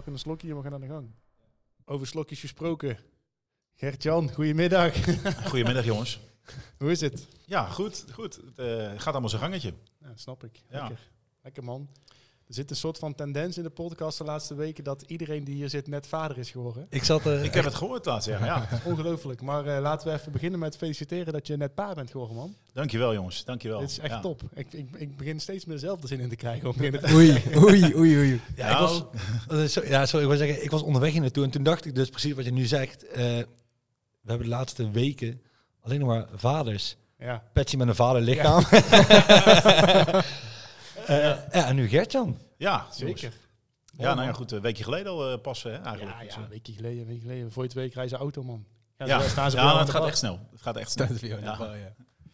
Pakken een slokje en we gaan aan de gang. Over slokjes gesproken. Gert-Jan, goedemiddag. Goedemiddag jongens. Hoe is het? Ja, goed. goed. Het eh, gaat allemaal zijn gangetje. Ja, snap ik. Ja. Lekker. Lekker man. Er zit een soort van tendens in de podcast de laatste weken dat iedereen die hier zit net vader is geworden. Ik zat er. Ik heb het gehoord laatst, ja. ja. Ongelooflijk. Maar eh, laten we even beginnen met feliciteren dat je net pa bent geworden, man. Dankjewel jongens, dankjewel. Dit is echt ja. top. Ik, ik, ik begin steeds meer zelf de zin in te krijgen. Om in het Oei, oei, oei, oei. Ja, ik was, eh, zo- ja, sorry, ik wil zeggen, ik was onderweg hier naartoe en toen dacht ik dus precies wat je nu zegt. eh, we hebben de laatste weken alleen nog maar vaders. ja. Petje met een vaderlichaam. Eh, ja, en nu Gertjan. Ja. Zeker. Ja, nou ja, goed. Een weekje geleden al eh, pas, hè, eigenlijk. Ja, Dus, ja, eh, een weekje geleden, een week geleden. Voor je twee rijden ze auto, man. Ja, ja, staan ze ja het gaat echt snel. Het gaat echt snel. Ja.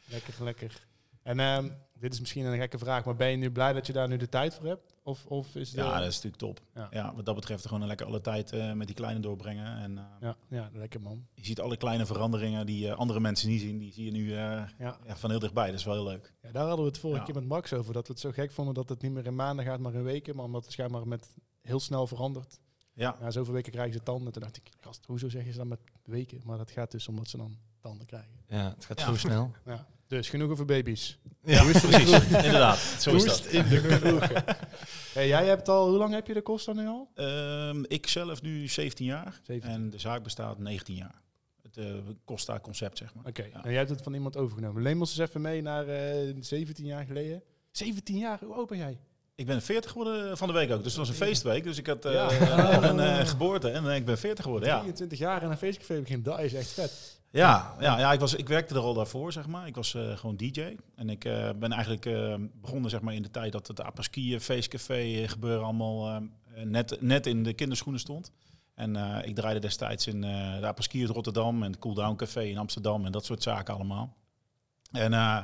Lekker, lekker. En ehm, dit is misschien een gekke vraag, maar ben je nu blij dat je daar nu de tijd voor hebt? Of, of is het... Ja, dat is natuurlijk top. Ja. Ja. wat dat betreft gewoon een lekker alle tijd eh, met die kleine doorbrengen. En eh, ja, ja, lekker man. je ziet alle kleine veranderingen die eh, andere mensen niet zien. Die zie je nu eh, Ja. ja, van heel dichtbij. Dat is wel heel leuk. ja, daar hadden we het vorige Ja. keer met Max over. Dat we het zo gek vonden dat het niet meer in maanden gaat, maar in weken. Maar omdat het schijnbaar met heel snel verandert. Ja, Ja, zoveel weken krijgen ze tanden. Toen dacht ik, gast, hoezo zeggen ze dan met weken? Maar dat gaat dus omdat ze dan tanden krijgen. Ja, het gaat Ja. zo snel. Ja. Dus genoeg over baby's. Ja, precies. Inderdaad, zo is dat. in de kroeg. hey, jij hebt al, hoe lang heb je de Costa nu al? Ehm, ik zelf nu 17 jaar 17. en de zaak bestaat 19 jaar. Het eh, Costa-concept, zeg maar. Oké, Ja. en jij hebt het van iemand overgenomen. Neem ons eens even mee naar eh 17 jaar geleden. 17 jaar, hoe oud ben jij? Ik ben 40 geworden van de week ook, dus het was een feestweek. Dus ik had eh, Ja. een eh, geboorte en eh, ik ben 40 geworden, ja. 23 jaar en een feestcafé begint, dat is echt vet. Ja, ja, ja ik, was, ik werkte er al daarvoor, zeg maar. Ik was eh, gewoon DJ. En ik eh, ben eigenlijk eh, begonnen zeg maar, in de tijd dat het apres-ski, feestcafé eh, gebeuren allemaal eh, net, net in de kinderschoenen stond. En eh, ik draaide destijds in eh de uit Rotterdam en het Cool Down Café in Amsterdam en dat soort zaken allemaal. En eh,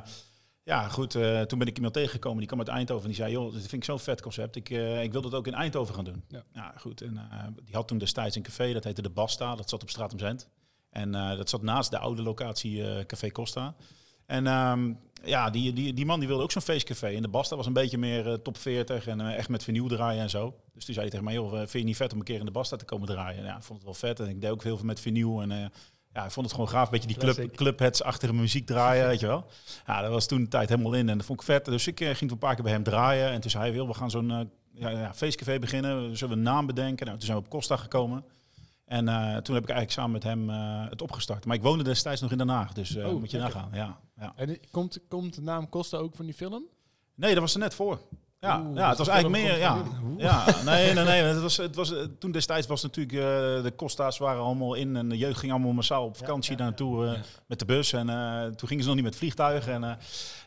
ja, goed, eh, toen ben ik iemand tegengekomen die kwam uit Eindhoven en die zei, joh, dit vind ik zo'n vet concept. Ik, eh, ik wil dat ook in Eindhoven gaan doen. Ja. goed. En eh, die had toen destijds een café, dat heette De Basta, dat zat op Stratum Zend. En dat zat naast de oude locatie Café Costa. En ehm, ja, die, die, die man die wilde ook zo'n feestcafé. En de Basta was een beetje meer top 40 en echt met vinyl draaien en zo. Dus toen zei hij tegen mij, joh, vind je niet vet om een keer in de Basta te komen draaien? Ja, ik vond het wel vet en ik deed ook heel veel met vinyl. En ja, ik vond het gewoon gaaf, een beetje die club, Classic. clubheads-achtige muziek draaien, weet je wel. Ja, dat was toen de tijd helemaal in en dat vond ik vet. Dus ik eh, ging toen een paar keer bij hem draaien. En toen zei hij, wil, we gaan zo'n eh, ja, ja, feestcafé beginnen. Zullen we een naam bedenken? Nou, toen zijn we op Costa gekomen. En eh, toen heb ik eigenlijk samen met hem het opgestart. Maar ik woonde destijds nog in Den Haag, dus Oh, moet je nagaan. Ja, ja. En komt, komt de naam Costa ook van die film? Nee, dat was er net voor. Ja, Oeh, ja het was eigenlijk meer. Ja, ja, nee, nee, nee. Het was, het was, eh, toen destijds was natuurlijk eh, de Costa's waren allemaal in en de jeugd ging allemaal massaal op vakantie ja, naartoe eh, met de bus. En toen gingen ze nog niet met vliegtuigen. En, ja,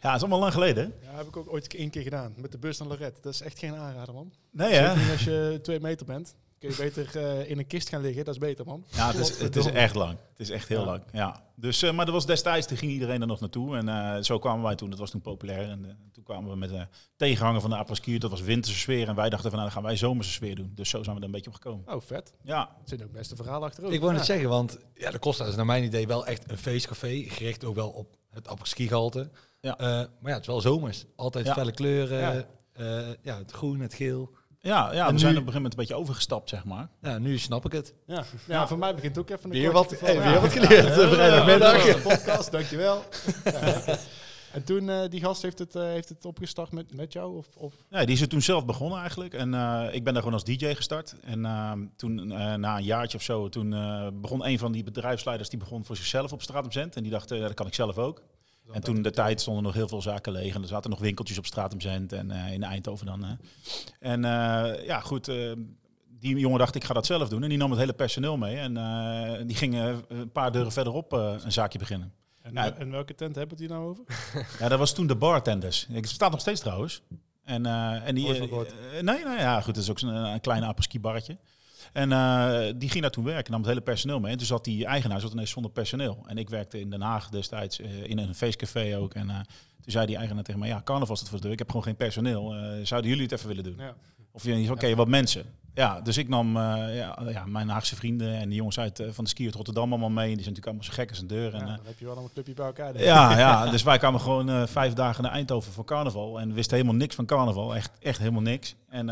het is allemaal lang geleden. hè? Ja, heb ik ook ooit één keer gedaan. Met de bus naar Lorette. Dat is echt geen aanrader, man. Nee, hè? als je twee meter bent. Kun je beter eh, in een kist gaan liggen. Dat is beter, man. Ja, het is, het is echt lang. Het is echt heel Ja. lang. Ja. Dus, eh, maar dat was destijds, toen ging iedereen er nog naartoe. En eh, zo kwamen wij toen, dat was toen populair. En toen kwamen we met de tegenhanger van de apres-ski. Dat was winterse sfeer. En wij dachten van, nou, dan gaan wij zomerse sfeer doen. Dus zo zijn we er een beetje op gekomen. Oh, vet. Ja, Er zit ook best een verhaal achter. Ik wou net Ja. zeggen, want ja, de Costa is naar mijn idee wel echt een feestcafé. Gericht ook wel op het apres-ski gehalte. Ja. Eh, maar ja, het is wel zomers. Altijd Ja. felle kleuren. Ja, het groen, het geel. Ja, ja En we zijn op een gegeven moment een beetje overgestapt, zeg maar. Ja, nu snap ik het. Ja. ja, voor mij begint ook even een Weer wat- hey, weer wat geleerd, Ja, eh, vrijdagmiddag. podcast, dankjewel. En toen, eh, die gast heeft het, eh, heeft het opgestart met, met jou? Of, of? Ja, die is er toen zelf begonnen eigenlijk. En eh, ik ben daar gewoon als DJ gestart. En eh, toen, eh, na een jaartje of zo, toen eh, begon een van die bedrijfsleiders, die begon voor zichzelf op straat om Zend. En die dacht, eh, dat kan ik zelf ook. En toen de tijd stonden nog heel veel zaken leeg. En er zaten nog winkeltjes op straat om Zend en eh, in Eindhoven dan. En eh, ja, goed, eh, die jongen dacht, ik ga dat zelf doen. En die nam het hele personeel mee. En eh, die ging eh, een paar deuren verderop een zaakje beginnen. En, Ja. en welke tent hebben we het hier nou over? Ja, dat was toen de bartenders. Ik staat nog steeds trouwens. En, en die, nee, nee, ja, goed, dat is ook zo'n een klein apres-ski barretje. En eh, die ging daar toen werken, nam het hele personeel mee. En toen zat die eigenaar zat ineens zonder personeel. En ik werkte in Den Haag destijds eh, in een feestcafé ook. En eh, toen zei die eigenaar tegen mij, ja, carnaval is het voor de deur. Ik heb gewoon geen personeel. Zouden jullie het even willen doen? Ja. Of je oké, wat mensen. Ja, dus ik nam ja, ja, mijn Haagse vrienden en de jongens uit van de ski uit Rotterdam allemaal mee. Die zijn natuurlijk allemaal zo gek als een deur. Ja, En, dan heb je wel een clubje bij elkaar. denk ja, ja, dus wij kwamen gewoon vijf dagen naar Eindhoven voor carnaval. En wisten helemaal niks van carnaval. Echt, echt helemaal niks. En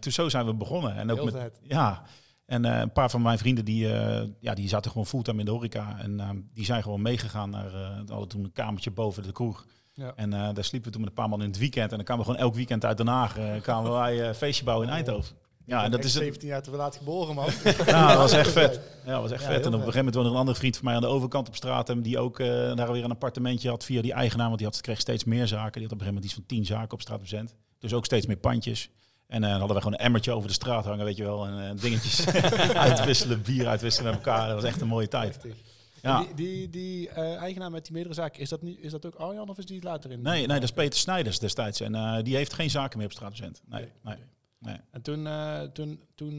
toen zo zijn we begonnen. En ook Heel met, vet. ja, en eh, een paar van mijn vrienden die, eh, ja, die zaten gewoon fulltime in de horeca. En eh, die zijn gewoon meegegaan naar, eh we hadden toen een kamertje boven de kroeg. Ja. En eh, daar sliepen we toen met een paar man in het weekend. En dan kwamen we gewoon elk weekend uit Den Haag. eh, kwamen wij eh, feestje bouwen in Eindhoven. Ja, en dat is het. 17 jaar te laat geboren, man. Ja, dat was echt vet. Ja, dat was echt Ja, vet. En op een gegeven moment woonde een andere vriend van mij aan de overkant op straat. En die ook eh, daar weer een appartementje had via die eigenaar. Want die had, kreeg steeds meer zaken. Die had op een gegeven moment iets van tien zaken op straat bezend. Dus ook steeds meer pandjes. En eh, dan hadden we gewoon een emmertje over de straat hangen, weet je wel. En eh, dingetjes uitwisselen, bier uitwisselen met elkaar. Dat was echt een mooie tijd. Ja. Die, die, die eh, eigenaar met die meerdere zaken, is dat, nu, is dat ook Arjan of is die later in? Nee, nee, dat is Peter Snijders destijds. En eh, die heeft geen zaken meer op straat bezend. Nee, Nee, nee. nee. En toen, eh, toen, toen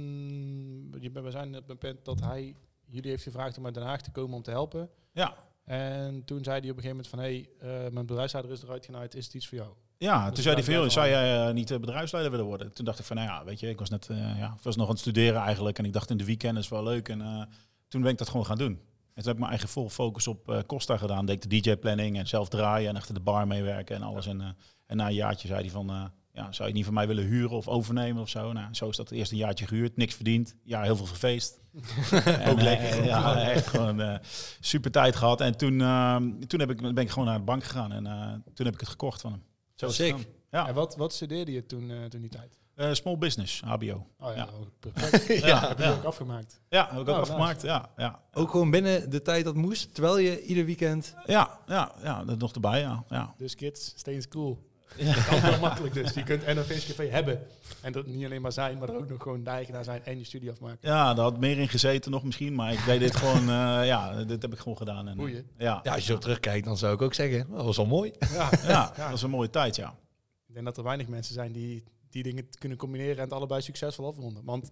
je- we zijn op het punt dat hij jullie heeft gevraagd om uit Den Haag te komen om te helpen. Ja, En toen zei hij op een gegeven moment van, hé, hey, eh, mijn bedrijfsleider is eruit genaaid, is het iets voor jou? Ja, Dus toen zei hij van, daar joh, blijft zou jij eh, niet eh, bedrijfsleider willen worden? Toen dacht ik van, nou ja, weet je, ik was net, eh, ja, was nog aan het studeren eigenlijk. En ik dacht in de weekend is wel leuk. En toen ben ik dat gewoon gaan doen. En toen heb ik mijn eigen vol focus op Costa gedaan. Deed de DJ-planning en zelf draaien en achter de bar meewerken en alles. En, en na een jaartje zei hij van, ja, zou je niet van mij willen huren of overnemen of zo? Nou, zo is dat het eerste jaartje gehuurd, niks verdiend. Ja, heel veel verfeest. ook lekker. ja, echt gewoon super tijd gehad. En toen, toen heb ik, ben ik gewoon naar de bank gegaan en toen heb ik het gekocht van hem. Zo Sick. Ja. En wat, wat studeerde je toen, eh, toen die tijd? Eh, small business, HBO. Oh ja, Ja. oh, perfect. Ja, Heb je ja. ook afgemaakt? Ja, heb ik ook Oh, afgemaakt. Ja, ja. Ook gewoon binnen de tijd dat moest, terwijl je ieder weekend... Ja, ja, ja, dat nog erbij, ja. ja. Dus kids, stay in school. Dat kan wel makkelijk dus. Je kunt en een feestcafé hebben. En dat niet alleen maar zijn, maar er ook nog gewoon de eigenaar zijn en je studie afmaken. Ja, daar had meer in gezeten nog misschien, maar ik deed dit gewoon, eh, ja, dit heb ik gewoon gedaan. En, eh, Boeien. ja, Ja, als je zo terugkijkt, dan zou ik ook zeggen, oh, dat was al mooi. Ja. ja, Ja. dat was een mooie tijd, ja. Ik denk dat er weinig mensen zijn die die dingen kunnen combineren en het allebei succesvol afronden. Want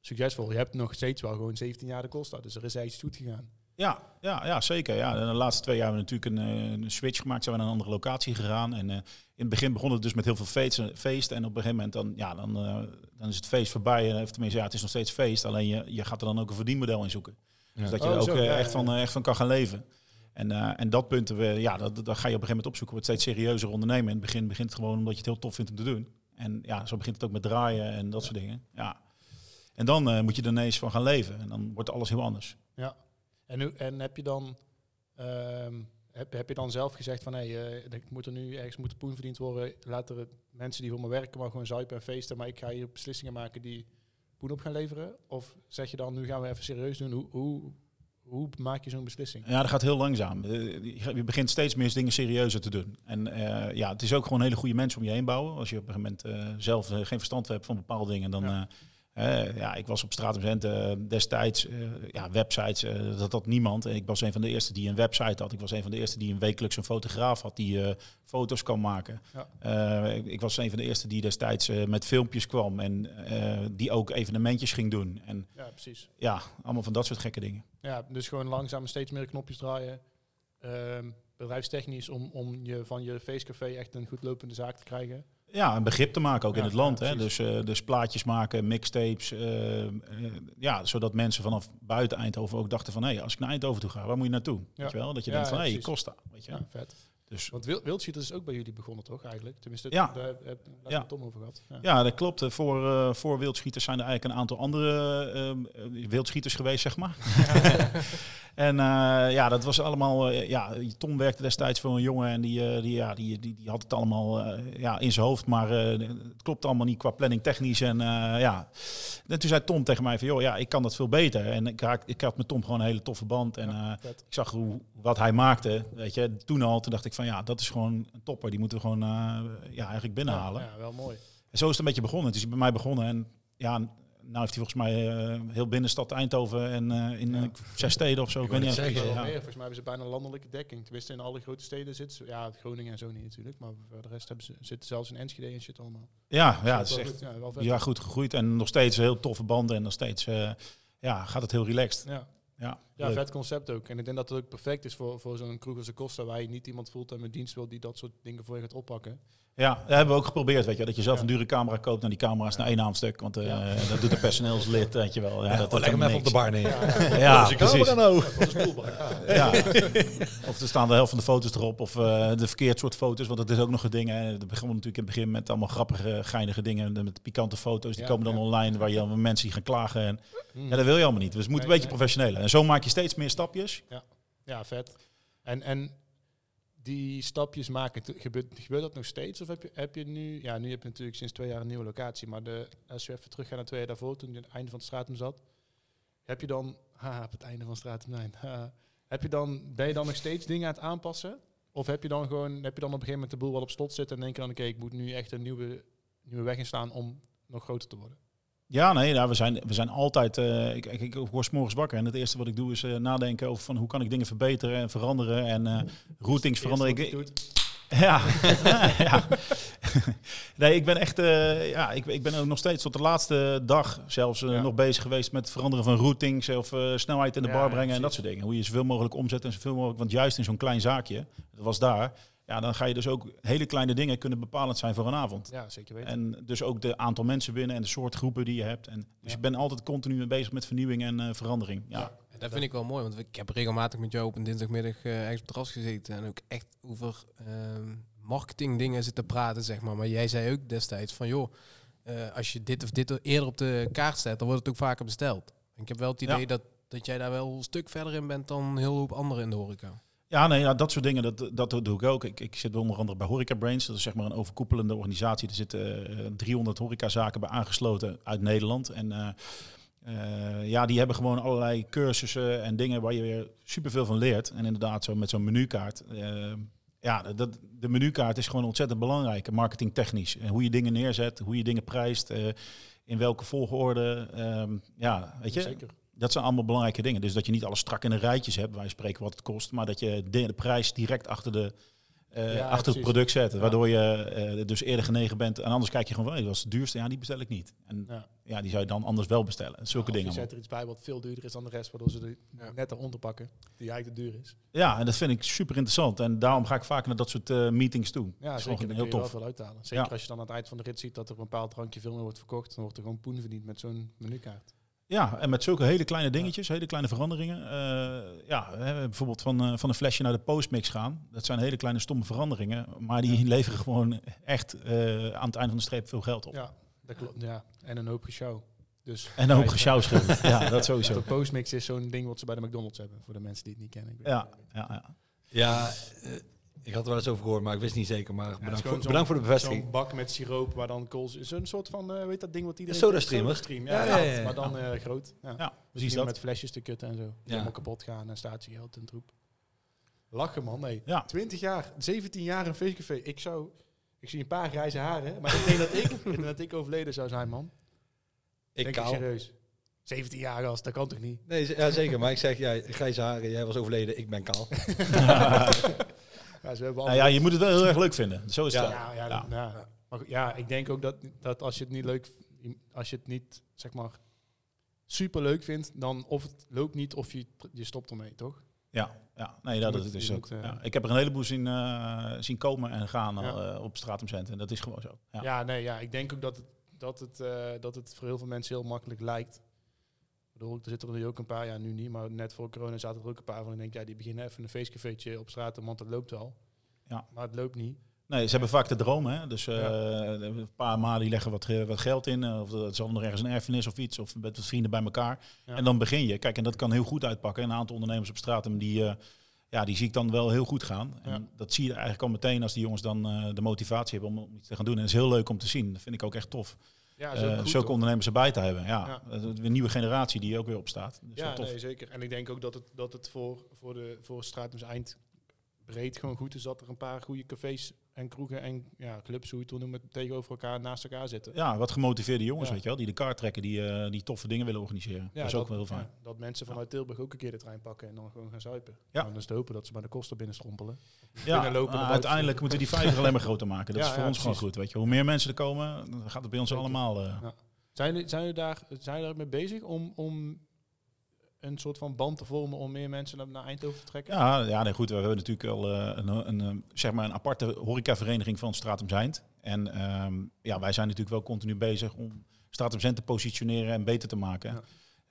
succesvol, je hebt nog steeds wel gewoon 17 jaar de Costa. Dus er is echt iets goed gegaan. Ja, ja, ja, zeker. Ja. En de laatste twee jaar hebben we natuurlijk een, eh, een switch gemaakt. Zijn we naar een andere locatie gegaan. En eh, in het begin begon het dus met heel veel feesten. feesten en op een gegeven moment dan, ja, dan, eh, dan is het feest voorbij. En, of tenminste, ja, het is nog steeds feest. Alleen je, je gaat er dan ook een verdienmodel in zoeken. Dus dat je Oh, er ook zo, ja, echt, ja. van, echt van kan gaan leven. En, eh, en dat punt, eh, ja, dat, dat ga je op een gegeven moment opzoeken. Wordt steeds serieuzer ondernemen. In het begin begint het gewoon omdat je het heel tof vindt om te doen. En ja, zo begint het ook met draaien en dat soort dingen. Ja. En dan eh, moet je er ineens van gaan leven. En dan wordt alles heel anders. Ja. En, en heb je dan ehm, heb, heb je dan zelf gezegd van hé, hey, ik moet er nu ergens moet poen verdiend worden. Laten mensen die voor me werken maar gewoon zuipen en feesten. Maar ik ga hier beslissingen maken die poen op gaan leveren. Of zeg je dan nu gaan we even serieus doen. Hoe, hoe, hoe maak je zo'n beslissing? Ja, dat gaat heel langzaam. Eh, Je begint steeds meer dingen serieuzer te doen. En eh, ja, het is ook gewoon hele goede mensen om je heen bouwen. Als je op een gegeven moment eh, zelf eh, geen verstand hebt van bepaalde dingen, dan... Ja. Eh, eh, ja, ik was op straat uh, destijds, eh, ja, websites, eh, dat had niemand. En ik was een van de eerste die een website had. Ik was een van de eerste die een wekelijks een fotograaf had die eh, foto's kan maken. Ja. Eh, ik, ik was een van de eerste die destijds eh, met filmpjes kwam en eh, die ook evenementjes ging doen. En Ja, precies. ja, allemaal van dat soort gekke dingen. Ja, dus gewoon langzaam steeds meer knopjes draaien. Ehm, bedrijfstechnisch om, om je van je feestcafé echt een goed lopende zaak te krijgen. Ja, een begrip te maken ook Ja, in het land. ja, hè? Dus, eh, dus plaatjes maken, mixtapes. eh, eh, ja, zodat mensen vanaf buiten Eindhoven ook dachten van... hé, als ik naar Eindhoven toe ga, waar moet je naartoe? Ja. Weet je wel? Dat je denkt van, hé, precies. Costa. Weet je? Ja, vet. Dus, Want Wild- Wildschieters is ook bij jullie begonnen toch eigenlijk? Tenminste, Ja. daar heb daar Ja. Tom over gehad. Ja. ja, dat klopt. Eh, Voor, eh, voor wildschieters zijn er eigenlijk een aantal andere eh, eh, wildschieters geweest, zeg maar. en ja, dat was allemaal... ja, Tom werkte destijds voor een jongen en die, die, ja, die, die, die had het allemaal ja, in zijn hoofd. Maar het klopt allemaal niet qua planning technisch. En ja, en toen zei Tom tegen mij van, joh, ja, ik kan dat veel beter. En ik, raak, ik had met Tom gewoon een hele toffe band. En ik zag hoe, wat hij maakte, weet je, toen al. Toen dacht ik van, ja, dat is gewoon een topper. Die moeten we gewoon eh, ja, eigenlijk binnenhalen. Ja, ja, wel mooi. En zo is het een beetje begonnen. Het is bij mij begonnen en ja, nou heeft hij volgens mij eh, heel binnenstad Eindhoven en eh, in Ja. zes steden of zo. Ik weet niet zeggen, Ja. meer. Volgens mij hebben ze bijna landelijke dekking. Tenminste, in alle grote steden zitten ze. Ja, Groningen en zo niet natuurlijk. Maar voor de rest hebben ze, zitten zelfs in Enschede en shit allemaal. Ja, ja, het is echt goed. Ja, wel ja, goed gegroeid en nog steeds heel toffe banden en nog steeds ja, gaat het heel relaxed. Ja. Ja. Ja, Leuk. vet concept ook. En ik denk dat het ook perfect is voor, voor zo'n kroeg als de Costa, waar je niet iemand voelt en met dienst wil die dat soort dingen voor je gaat oppakken. Ja, dat hebben we ook geprobeerd, weet je. Dat je zelf Ja. een dure camera koopt en die camera is na één stuk. Want eh, Ja. dat doet de personeelslid, weet je wel. Ja, Ja, dat oh, leg hem even op de bar neer. Ja, is je precies. nou? Ja. Ja. of er staan de helft van de foto's erop. Of eh, de verkeerd soort foto's. Want dat is ook nog een ding. Hè. Het begon natuurlijk in het begin met allemaal grappige, geinige dingen. Met pikante foto's. Die Ja, komen dan ja. online waar je dan mensen die gaan klagen. En, Mm. ja, dat wil je allemaal niet. Dus het moet een beetje nee. professioneler. En zo maak je steeds meer stapjes. Ja, vet. En, en die stapjes maken, gebeurt, gebeurt dat nog steeds? Of heb je, heb je nu, ja, nu heb je natuurlijk sinds twee jaar een nieuwe locatie, maar de, als je even teruggaat naar twee jaar daarvoor, toen je aan het einde van de stratum zat, heb je dan, haha, op het einde van stratum 9, haha, heb je dan, ben je dan nog steeds dingen aan het aanpassen? Of heb je dan gewoon, heb je dan op een gegeven moment de boel wel op slot zitten en denk je dan, oké, ik moet nu echt een nieuwe, nieuwe weg inslaan om nog groter te worden? Ja, nee, nou, we, zijn, we zijn altijd... eh, ik, ik, ik word 's morgens wakker en het eerste wat ik doe is eh, nadenken over van hoe kan ik dingen verbeteren en veranderen. En eh routings veranderen. Ik. Ja, ja. nee, ik ben echt, ja, ik, ik ben ook nog steeds tot de laatste dag zelfs Ja. nog bezig geweest met het veranderen van routings of snelheid in de Ja, bar brengen en dat soort dingen. Hoe je zoveel mogelijk omzet en zoveel mogelijk, want juist in zo'n klein zaakje, dat was daar, ja, dan ga je dus ook hele kleine dingen kunnen bepalend zijn voor een avond. Ja, zeker weten. En dus ook de aantal mensen binnen en de soort groepen die je hebt. En, dus Ja. ik ben altijd continu mee bezig met vernieuwing en eh, verandering. Ja. Ja. Dat vind ik wel mooi, want ik heb regelmatig met jou op een dinsdagmiddag eh, ergens op het terras gezeten en ook echt over ehm marketing dingen zitten praten, zeg maar. Maar jij zei ook destijds van, joh, eh, als je dit of dit eerder op de kaart zet, dan wordt het ook vaker besteld. En ik heb wel het idee Ja. dat, dat jij daar wel een stuk verder in bent dan een hele hoop anderen in de horeca. Ja, nee, ja, dat soort dingen, dat, dat doe ik ook. Ik, ik zit onder andere bij Horeca Brains. Dat is zeg maar een overkoepelende organisatie. Er zitten eh, 300 horecazaken bij aangesloten uit Nederland. En eh, eh, ja, die hebben gewoon allerlei cursussen en dingen waar je weer superveel van leert. En inderdaad, zo met zo'n menukaart. ja, dat, de menukaart is gewoon ontzettend belangrijk, marketingtechnisch. En hoe je dingen neerzet, hoe je dingen prijst, in welke volgorde. ehm, ja, weet je, Zeker. Dat zijn allemaal belangrijke dingen. Dus dat je niet alles strak in de rijtjes hebt, wij spreken wat het kost, maar dat je de, de prijs direct achter, de, eh, Ja, achter het product zet. Waardoor je eh, dus eerder genegen bent. En anders kijk je gewoon van, hey, dat is het duurste, ja, die bestel ik niet. En Ja. ja, die zou je dan anders wel bestellen. Zulke Of je dingen. zet er iets bij wat veel duurder is dan de rest, waardoor ze er Ja. net eronder pakken, die eigenlijk te duur is. Ja, en dat vind ik super interessant. En daarom ga ik vaak naar dat soort eh, meetings toe. Ja, Dat is zeker. Daar heel kun je wel tof. veel uithalen. Zeker Ja. als je dan aan het eind van de rit ziet dat er een bepaald drankje veel meer wordt verkocht, dan wordt er gewoon poen verdiend met zo'n menukaart. Ja, en met zulke hele kleine dingetjes, hele kleine veranderingen. Eh, ja, bijvoorbeeld van, eh, van een flesje naar de postmix gaan. Dat zijn hele kleine stomme veranderingen. Maar die leveren gewoon echt eh, aan het eind van de streep veel geld op. Ja, dat klopt. Ja. En een hoop geshow. Dus En ook Kijk, gesjouwschuld. ja, dat sowieso. De postmix is zo'n ding wat ze bij de McDonald's hebben, voor de mensen die het niet kennen. Ik weet Ja, ja, ja. Ja, eh, ik had er wel eens over gehoord, maar ik wist niet zeker. Maar bedankt, voor, bedankt voor de bevestiging. Zo'n bak met siroop waar dan kools... Zo'n soort van, eh weet dat ding wat iedereen... Soda streamer. Sodastream, Ja, ja, ja, ja, ja, ja. Maar dan eh, groot. Ja. ja Dus precies dat. met flesjes te kutten en zo. Die Ja. helemaal kapot gaan en statiegeld en troep. Lachen man, nee. Ja. 20 jaar, 17 jaar een feestcafé. Ik zou... Ik zie een paar grijze haren, maar ik denk dat ik, dat ik overleden zou zijn, man. Ik denk kaal. ik serieus. 17 jaar gast, dat kan toch niet? Nee, ja, zeker. Maar ik zeg, ja, grijze haren, jij was overleden, ik ben kaal. Ja, ze hebben Nou ja, je moet het wel heel erg leuk vinden. Zo is het ja, ja, ja, Ja. ja. Maar ja, ik denk ook dat, dat als je het niet leuk, als je het niet, zeg maar, super leuk vindt, dan of het loopt niet of je, je stopt ermee, toch? Ja, ja. nee, dat, dat is ook. eh, ja. Ik heb er een heleboel zien, eh, zien komen en gaan Ja. eh, op Stratum Center. En dat is gewoon zo. Ja. Ja, nee, ja, ik denk ook dat het, dat, het, eh, dat het voor heel veel mensen heel makkelijk lijkt. Bedoel, er zitten er nu ook een paar, ja, nu niet, maar net voor corona zaten er ook een paar van. Ik denk, ja, die beginnen even een feestcafeetje op straat, want dat loopt wel. Ja. Maar het loopt niet. Nee, ze hebben vaak de droom. Hè? Dus eh, Ja. een paar die leggen wat, ge- wat geld in. eh, Of er zal nog ergens een erfenis of iets. Of met wat vrienden bij elkaar. Ja. En dan begin je. Kijk, en dat kan heel goed uitpakken. En een aantal ondernemers op straat, die, eh, ja, die zie ik dan wel heel goed gaan. En Ja. dat zie je eigenlijk al meteen als die jongens dan eh, de motivatie hebben om, om iets te gaan doen. En dat is heel leuk om te zien. Dat vind ik ook echt tof. Ja, Eh, goed, zulke hoor. ondernemers erbij te hebben. Ja, Een nieuwe generatie die ook weer opstaat. Dat is Ja, tof. nee, zeker. En ik denk ook dat het, dat het voor, voor, de, voor Stratums Eind breed gewoon goed is dat er een paar goede cafés en kroegen en ja, clubs, hoe je het wil noemen, tegenover elkaar naast elkaar zitten. Ja, wat gemotiveerde jongens, Ja. weet je wel. Die de kaart trekken, die, eh, die toffe dingen willen organiseren. dat is ook wel heel fijn. ja, dat mensen vanuit Tilburg ook een keer de trein pakken en dan gewoon gaan zuipen. Ja. Dan is het hopen dat ze bij de kosten binnenstrompelen. Ja, binnenlopen uh, naar uiteindelijk moeten die vijver alleen maar groter maken. Dat Ja, is voor ja, ons gewoon goed. Weet je. Hoe meer mensen er komen, dan gaat het bij ons Zeker. allemaal. eh, Zijn jullie, zijn jullie daar, zijn jullie daar mee bezig om, om een soort van band te vormen om meer mensen naar, Eindhoven te trekken? Ja, ja nee, goed. We hebben natuurlijk al eh, een, een, een, zeg maar een aparte horecavereniging van Stratum Zijnd. En ehm, ja, wij zijn natuurlijk wel continu bezig om Stratum Zijnd te positioneren en beter te maken. Ja.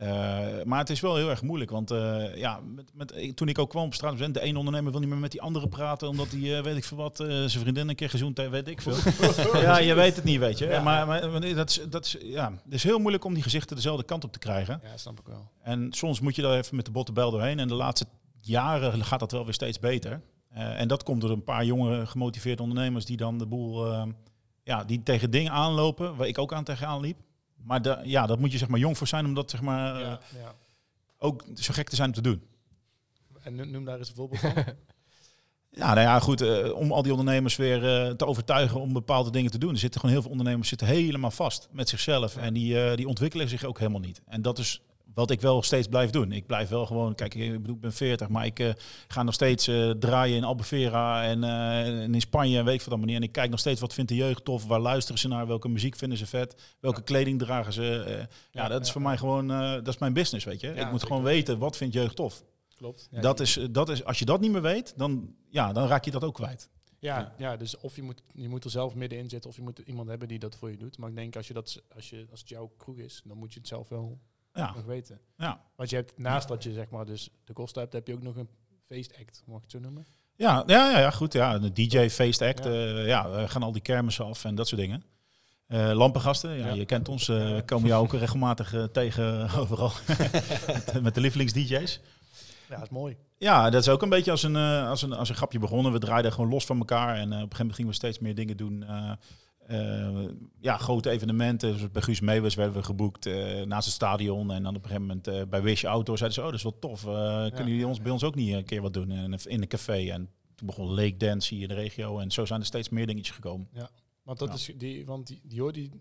Eh, maar het is wel heel erg moeilijk, want eh, ja, met, met, toen ik ook kwam op Stratum Zijnd, de een ondernemer wil niet meer met die andere praten, omdat hij, eh, weet ik veel wat, zijn vriendin een keer gezoend heeft, weet ik veel. ja, je weet het niet, weet je. Ja. Maar, maar, dat, is, dat, is, ja, het is heel moeilijk om die gezichten dezelfde kant op te krijgen. Ja, snap ik wel. En soms moet je daar even met de botte bel doorheen. En de laatste jaren gaat dat wel weer steeds beter. En dat komt door een paar jonge gemotiveerde ondernemers die dan de boel, ja, die tegen dingen aanlopen, waar ik ook aan tegenaan liep. Maar da- ja, dat moet je zeg maar jong voor zijn om dat zeg maar eh, ja, ja. ook zo gek te zijn om te doen. En no- noem daar eens een voorbeeld van. Ja, nou ja, goed. eh, om al die ondernemers weer eh, te overtuigen om bepaalde dingen te doen. Er zitten gewoon heel veel ondernemers zitten helemaal vast met zichzelf. En die, eh, die ontwikkelen zich ook helemaal niet. En dat is wat ik wel steeds blijf doen. Ik blijf wel gewoon, kijk, ik bedoel, ik ben 40, maar ik eh, ga nog steeds eh, draaien in Albufeira en, eh, en in Spanje en weet ik wat allemaal niet. En ik kijk nog steeds wat vindt de jeugd tof, waar luisteren ze naar, welke muziek vinden ze vet, welke kleding dragen ze. eh. ja, Ja, dat is ja, voor ja. mij gewoon, eh, dat is mijn business, weet je. Ja, ik moet zeker. gewoon weten, wat vindt jeugd tof. Klopt. Ja, dat, is, dat is, als je dat niet meer weet, dan, ja, dan raak je dat ook kwijt. Ja, ja, dus of je moet, je moet er zelf middenin zitten of je moet iemand hebben die dat voor je doet. Maar ik denk als, je dat, als, je, als het jouw kroeg is, dan moet je het zelf wel Ja, nog weten. ja. Want je hebt naast dat je zeg maar dus de kosten hebt, heb je ook nog een feestact, mag ik het zo noemen? Ja, ja, ja, ja, goed. Ja, de DJ, Feest Act. Ja. Ja, ja eh, gaan al die kermissen af en dat soort dingen. Eh, lampengasten, ja, Ja. je kent ons. eh, komen jou ook regelmatig tegen overal. met, met de lievelings-DJ's. Ja, dat is mooi. Ja, dat is ook een beetje als een, als een, als een grapje begonnen. We draaiden gewoon los van elkaar. En op een gegeven moment gingen we steeds meer dingen doen. Eh, eh, ja, grote evenementen. Dus bij Guus Meeuwis werden we geboekt eh, naast het stadion. En dan op een gegeven moment eh, bij Wish Outdoor zeiden ze... Oh, dat is wel tof. Eh, kunnen jullie ons, bij ons ook niet een keer wat doen in, een- in een café? En toen begon Lake Dance hier in de regio. En zo zijn er steeds meer dingetjes gekomen. Want dat Ja. is die, want die, die, die,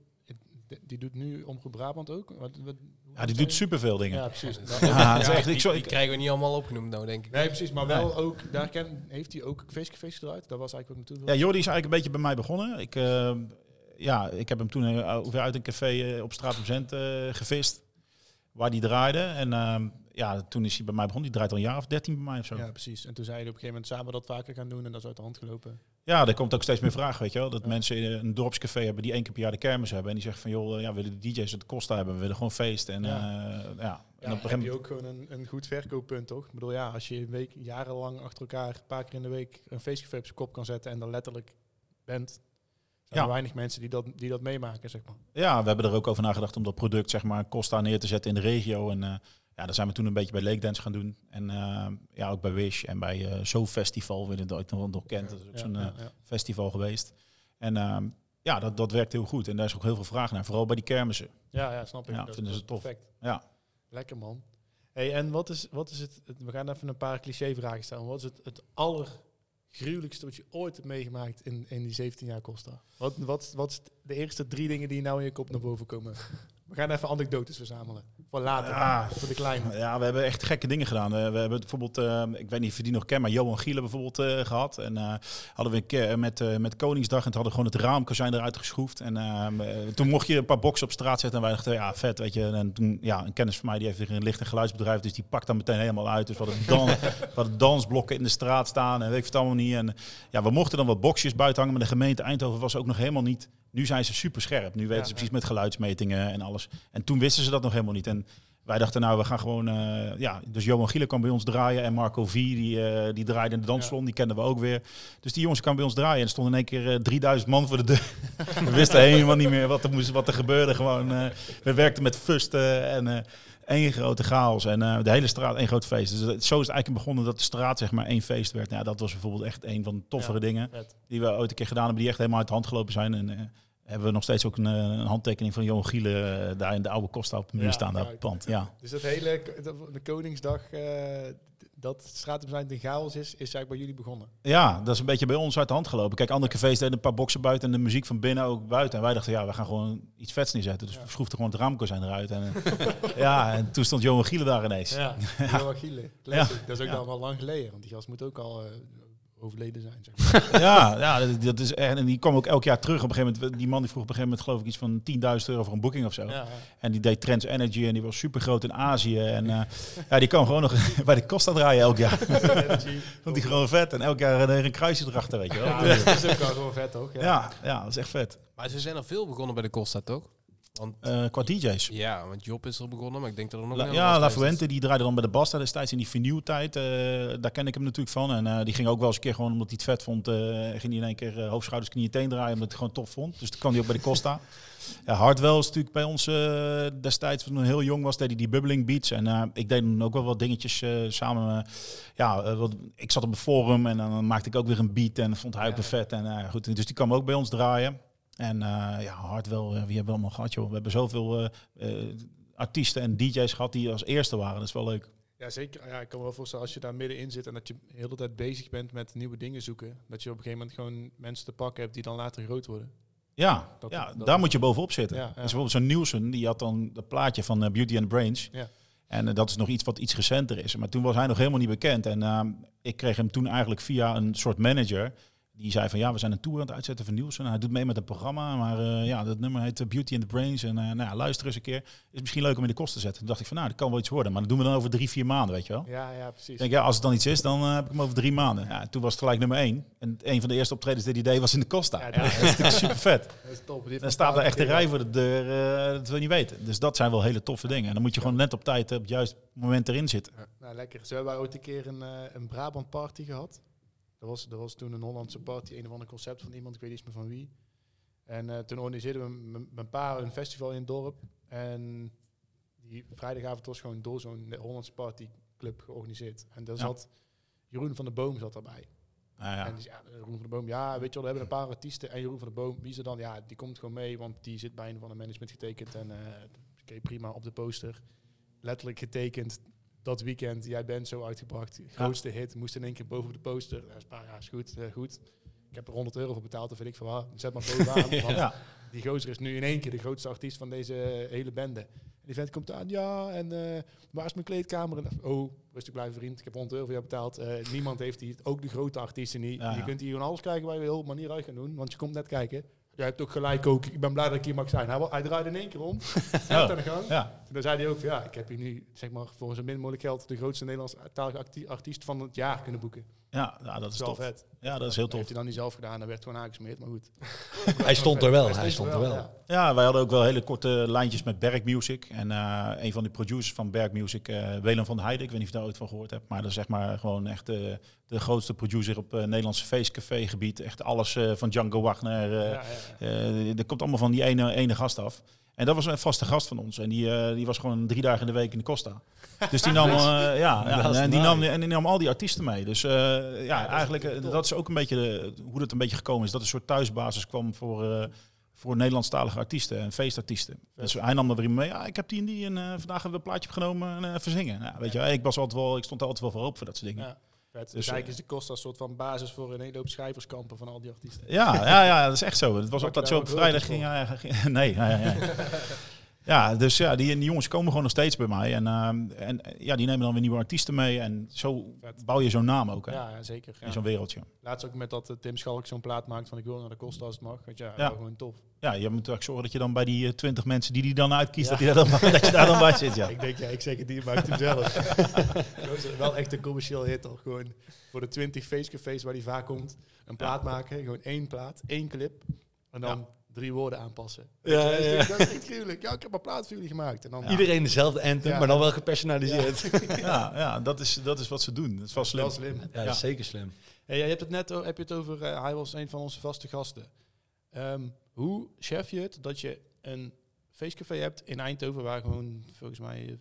die doet nu Omroep Brabant ook. Wat, wat, Ja, die doet superveel dingen. Ja, precies. Ja, Ja, echt, die, ik, zo, die ik, krijgen we niet allemaal opgenoemd nou, denk ik. Nee, precies. Maar wel ook, daar ken, heeft hij ook feestcafés gedraaid. Dat was eigenlijk ook Ja, naartoe. Jordi is eigenlijk een beetje bij mij begonnen. Ik, eh, ja, ik heb hem toen eh, weer uit een café eh, op straat op Zent eh, gevist. Waar die draaide. En ehm, ja, toen is hij bij mij begonnen. Die draait al een jaar of dertien bij mij of zo. Ja, Ja, precies. En toen zei hij op een gegeven moment samen dat vaker gaan doen en dat is uit de hand gelopen. Er komt ook steeds meer vraag, weet je wel. Dat Ja. mensen een dorpscafé hebben die één keer per jaar de kermis hebben. En die zeggen van, joh, eh, ja, we willen de DJ's het kosten hebben. We willen gewoon feest. En Ja. ja, ja. en op Ja, heb je ook gewoon een, een goed verkooppunt, toch? Ik bedoel, ja, als je een week jarenlang achter elkaar, een paar keer in de week, een feestcafé op zijn kop kan zetten en dan letterlijk bent, zijn Ja. er weinig mensen die dat, die dat meemaken, zeg maar. Ja, we hebben er ook over nagedacht om dat product, zeg maar, Costa neer te zetten in de regio. En eh, ja, daar zijn we toen een beetje bij Lake Dance gaan doen. En eh, ja, ook bij Wish en bij eh Zo Festival, wie het ooit nog, nog kent. Dat is ook zo'n eh, festival geweest. En ehm, ja, dat, dat werkt heel goed. En daar is ook heel veel vraag naar, vooral bij die kermissen. ja, ja, snap ik. Ja, Dat is- vinden ze dat tof. Perfect. Ja. Lekker, man. Hey, en wat is, wat is het, het- we gaan even een paar cliché-vragen stellen. Wat is het, het allergruwelijkste wat je ooit hebt meegemaakt in, in die 17 jaar Costa? Wat, wat, wat is de eerste drie dingen die nou in je kop naar boven komen? We gaan even anekdotes verzamelen. Voor later, Ja. voor de kleine. Ja, we hebben echt gekke dingen gedaan. We hebben bijvoorbeeld, eh, ik weet niet of je die nog kent, maar Johan Gielen bijvoorbeeld eh, gehad. En eh, hadden we een keer met, met Koningsdag en toen hadden we gewoon het raamkozijn eruit geschroefd. En ehm, eh, toen mocht je een paar boxen op straat zetten en wij dachten, ja, vet, weet je. En toen, ja, een kennis van mij die heeft weer een licht- en geluidsbedrijf, dus die pakt dan meteen helemaal uit. Dus we hadden, dan, we hadden dansblokken in de straat staan en weet ik het allemaal niet. En ja, we mochten dan wat boxjes buiten hangen, maar de gemeente Eindhoven was ook nog helemaal niet... Nu zijn ze super scherp. Nu weten Ja, ze ja. precies met geluidsmetingen en alles. En toen wisten ze dat nog helemaal niet. En wij dachten, nou, we gaan gewoon... eh, ja, dus Johan Gielen kwam bij ons draaien. En Marco V, die, eh, die draaide in de danssalon. Die kenden we ook weer. Dus die jongens kwamen bij ons draaien. En er stonden in één keer eh, 3000 man voor de deur. we wisten helemaal niet meer wat er, moest, wat er gebeurde. Gewoon, we werkten met fusten en... één grote chaos en eh, de hele straat één groot feest. Dus dat- zo is het eigenlijk begonnen dat de straat zeg maar één feest werd. Nou, dat was bijvoorbeeld echt een van de toffere Ja. dingen Vet. die we ooit een keer gedaan hebben, die echt helemaal uit de hand gelopen zijn. En eh, hebben we nog steeds ook een, eh, een handtekening van Johan Gielen daar in de oude Costa op de muur Ja, staan, daar op kijk. het pand. Ja. Dus dat hele, de Koningsdag, eh, dat Stratumzijn de chaos is, is eigenlijk bij jullie begonnen. ja, dat is een beetje bij ons uit de hand gelopen. Kijk, andere cafés deden een paar boksen buiten en de muziek van binnen ook buiten. En wij dachten, ja, we gaan gewoon iets vets neerzetten. Dus Ja. we schroefden gewoon het raamkozijn eruit. En, ja, en toen stond Johan Gielen daar ineens. Ja, Johan Gielen. Classic. Dat is ook Ja. al wel lang geleden, want die gast moet ook al, eh, overleden zijn. Zeg maar. ja, ja dat, dat is echt. En die kwam ook elk jaar terug. Op een gegeven moment, die man die vroeg op een gegeven moment geloof ik iets van 10.000 euro voor een boeking of zo. ja, ja. En die deed Trends Energy en die was super groot in Azië. En eh, ja, die kwam gewoon nog bij de Costa draaien elk jaar. Vond die gewoon vet. En elk jaar er een kruisje erachter, weet je wel. Ja, Ja, dat is ook wel gewoon vet, toch? ja, dat is echt vet. Maar ze zijn er veel begonnen bij de Costa, toch? Want, Eh, qua DJ's. ja, want Job is er begonnen, maar ik denk dat er nog La, ja, La. Fuente die draaide dan bij de Basta destijds in die vernieuwtijd. eh daar ken ik hem natuurlijk van. En eh, die ging ook wel eens een keer gewoon, omdat hij het vet vond, ging hij in één keer uh, hoofdschouders, knieën, teen draaien, omdat hij het gewoon tof vond. Dus toen kwam hij ook bij de Costa. ja, Hardwell is natuurlijk bij ons destijds, toen hij heel jong was, deed hij die bubbling beats. En ik deed dan ook wel wat dingetjes samen. ja, wat, ik zat op een forum en dan maakte ik ook weer een beat en vond hij ook Ja. weer vet. En goed, dus die kwam ook bij ons draaien. En eh, ja, Hardwell, eh, wie hebben we allemaal gehad, joh? We hebben zoveel eh, artiesten en DJ's gehad die als eerste waren. Dat is wel leuk. Ja, zeker. Ja, ik kan me wel voorstellen als je daar middenin zit en dat je de hele tijd bezig bent met nieuwe dingen zoeken. Dat je op een gegeven moment gewoon mensen te pakken hebt die dan later groot worden. Ja, Dat- ja dat- daar moet je bovenop zitten. Ja, ja. Dus bijvoorbeeld zo'n Nielsen, die had dan dat plaatje van Beauty and Brains. Ja. En dat is nog iets wat iets recenter is. Maar toen was hij nog helemaal niet bekend. En eh, ik kreeg hem toen eigenlijk via een soort manager. Die zei van ja, we zijn een tour aan het uitzetten van Nielsen. Hij doet mee met een programma. Maar eh, ja, dat nummer heet eh, Beauty and the Brains. En eh, nou ja, luister eens een keer. Is misschien leuk om in de kosten te zetten. Toen dacht ik van nou, dat kan wel iets worden. Maar dat doen we dan over drie, vier maanden, weet je wel. Ja, ja, precies. Denk, ja, als het dan iets is, dan heb ik hem over drie maanden. Ja, toen was het gelijk nummer één. En een van de eerste optredens die hij deed was in de Costa. Ja, Ja, dat dat is super vet. Dat is top. Dan staat er echt een rij voor de deur, dat wil je niet weten. Dus dat zijn wel hele toffe dingen. En dan moet je gewoon net op tijd op het juiste moment erin zitten. Nou, lekker. Zo hebben wij ooit een keer een, een Brabant party gehad. Dat was, dat was toen een Hollandse party, een of ander concept van iemand, ik weet niet eens meer van wie. En eh, toen organiseerden we met een paar een festival in het dorp. En die vrijdagavond was gewoon door zo'n Hollandse partyclub georganiseerd. En daar Ja. zat Jeroen van de Boom zat daarbij. Nou ja. En ja, Jeroen van de Boom, ja, weet je wel, we hebben een paar artiesten. En Jeroen van de Boom, wie is er dan? Ja, die komt gewoon mee, want die zit bij een van de management getekend. En eh oké, prima, op de poster. Letterlijk getekend. Dat weekend, jij bent zo uitgebracht. Grootste hit, moest in één keer boven de poster. Ja, is, paar- is goed, eh, goed. Ik heb er 100 euro voor betaald, dat vind ik van, ah, zet maar bovenaan. want Ja. die gozer is nu in één keer de grootste artiest van deze hele bende. En die vent komt aan, ja, en eh, waar is mijn kleedkamer? En, oh, rustig blijven vriend, ik heb 100 euro voor jou betaald. Eh, niemand heeft die, ook de grote artiesten niet. Ja, Je kunt hier gewoon alles krijgen waar je wil, maar niet uit gaan doen, want je komt net kijken. Jij hebt ook gelijk ook, ik ben blij dat ik hier mag zijn. Hij, hij draaide in één keer om, net aan de gang. Ja. Toen zei hij ook van, ja, ik heb hier nu, zeg maar, voor zo min mogelijk geld de grootste Nederlandstalige acti- artiest van het jaar kunnen boeken. Ja, ja, dat Dat is tof. vet. Ja, dat is heel Dat tof. heeft hij dan niet zelf gedaan, dat werd gewoon aangesmeerd, maar goed. Hij stond er wel, hij stond er wel. ja. Ja, wij hadden ook wel hele korte lijntjes met Berg Music. En eh, een van de producers van Berg Music, eh Willem van Heijden, ik weet niet of je daar ooit van gehoord hebt. Maar dat is zeg maar gewoon echt eh, de grootste producer op eh Nederlandse feestcafé gebied. Echt alles eh, van Django Wagner. Ja. Eh, er komt allemaal van die ene, ene gast af. En dat was een vaste gast van ons. En die, eh, die was gewoon drie dagen in de week in de Costa. Dus die nam, eh, ja, ja, Dat en die, nam, en die nam al die artiesten mee. Dus ja, eigenlijk, dat is ook een beetje de, hoe dat een beetje gekomen is. Dat een soort thuisbasis kwam voor, voor Nederlandstalige artiesten en feestartiesten. Dus hij nam er weer mee. Ja, ik heb die en die en vandaag hebben we een plaatje opgenomen en verzingen. Weet je, ik, was altijd wel, ik stond altijd wel voor op voor dat soort dingen. Vet. Dus, eigenlijk is de Costa een soort van basis voor een hele hoop schrijverskampen van al die artieten. Ja, ja, ja, dat is echt zo. Het was altijd je zo op ook vrijdag. ging- nee, ja, ja, ja. ja, dus ja, die, die jongens komen gewoon nog steeds bij mij. En, ehm, en eh, ja, die nemen dan weer nieuwe artiesten mee. En zo Vet. bouw je zo'n naam ook hè, Ja, zeker. Ja. in zo'n wereldje. Laatst ook met dat eh, Tim Schalk zo'n plaat maakt van ik wil naar de Costa als het mag. Je, ja, Ja. gewoon tof. Ja, je moet eigenlijk zorgen dat je dan bij die twintig mensen die die dan uitkiest, Ja. dat, die dan, dat je daar dan bij zit. Ja. Ik denk, ja, ik zeg het niet, maakt hem zelf. Gozer, wel echt een commercieel hit al. Gewoon voor de 20 feestcafés waar hij vaak komt. Een plaat maken, gewoon één plaat, één clip. En dan. Drie woorden aanpassen. Ja, ja. Dat, is, echt gruwelijk. Ja, ik heb een plaat voor jullie gemaakt. En dan, Ja. Iedereen dezelfde anthem, Ja. maar dan wel gepersonaliseerd. Ja, Ja, ja dat, is, dat is wat ze doen. Dat is wel slim. Wel slim. dat is zeker slim. Hey, je hebt het net heb je het over, eh, hij was een van onze vaste gasten. Ehm, hoe chef je het dat je een feestcafé hebt in Eindhoven waar gewoon volgens mij eh,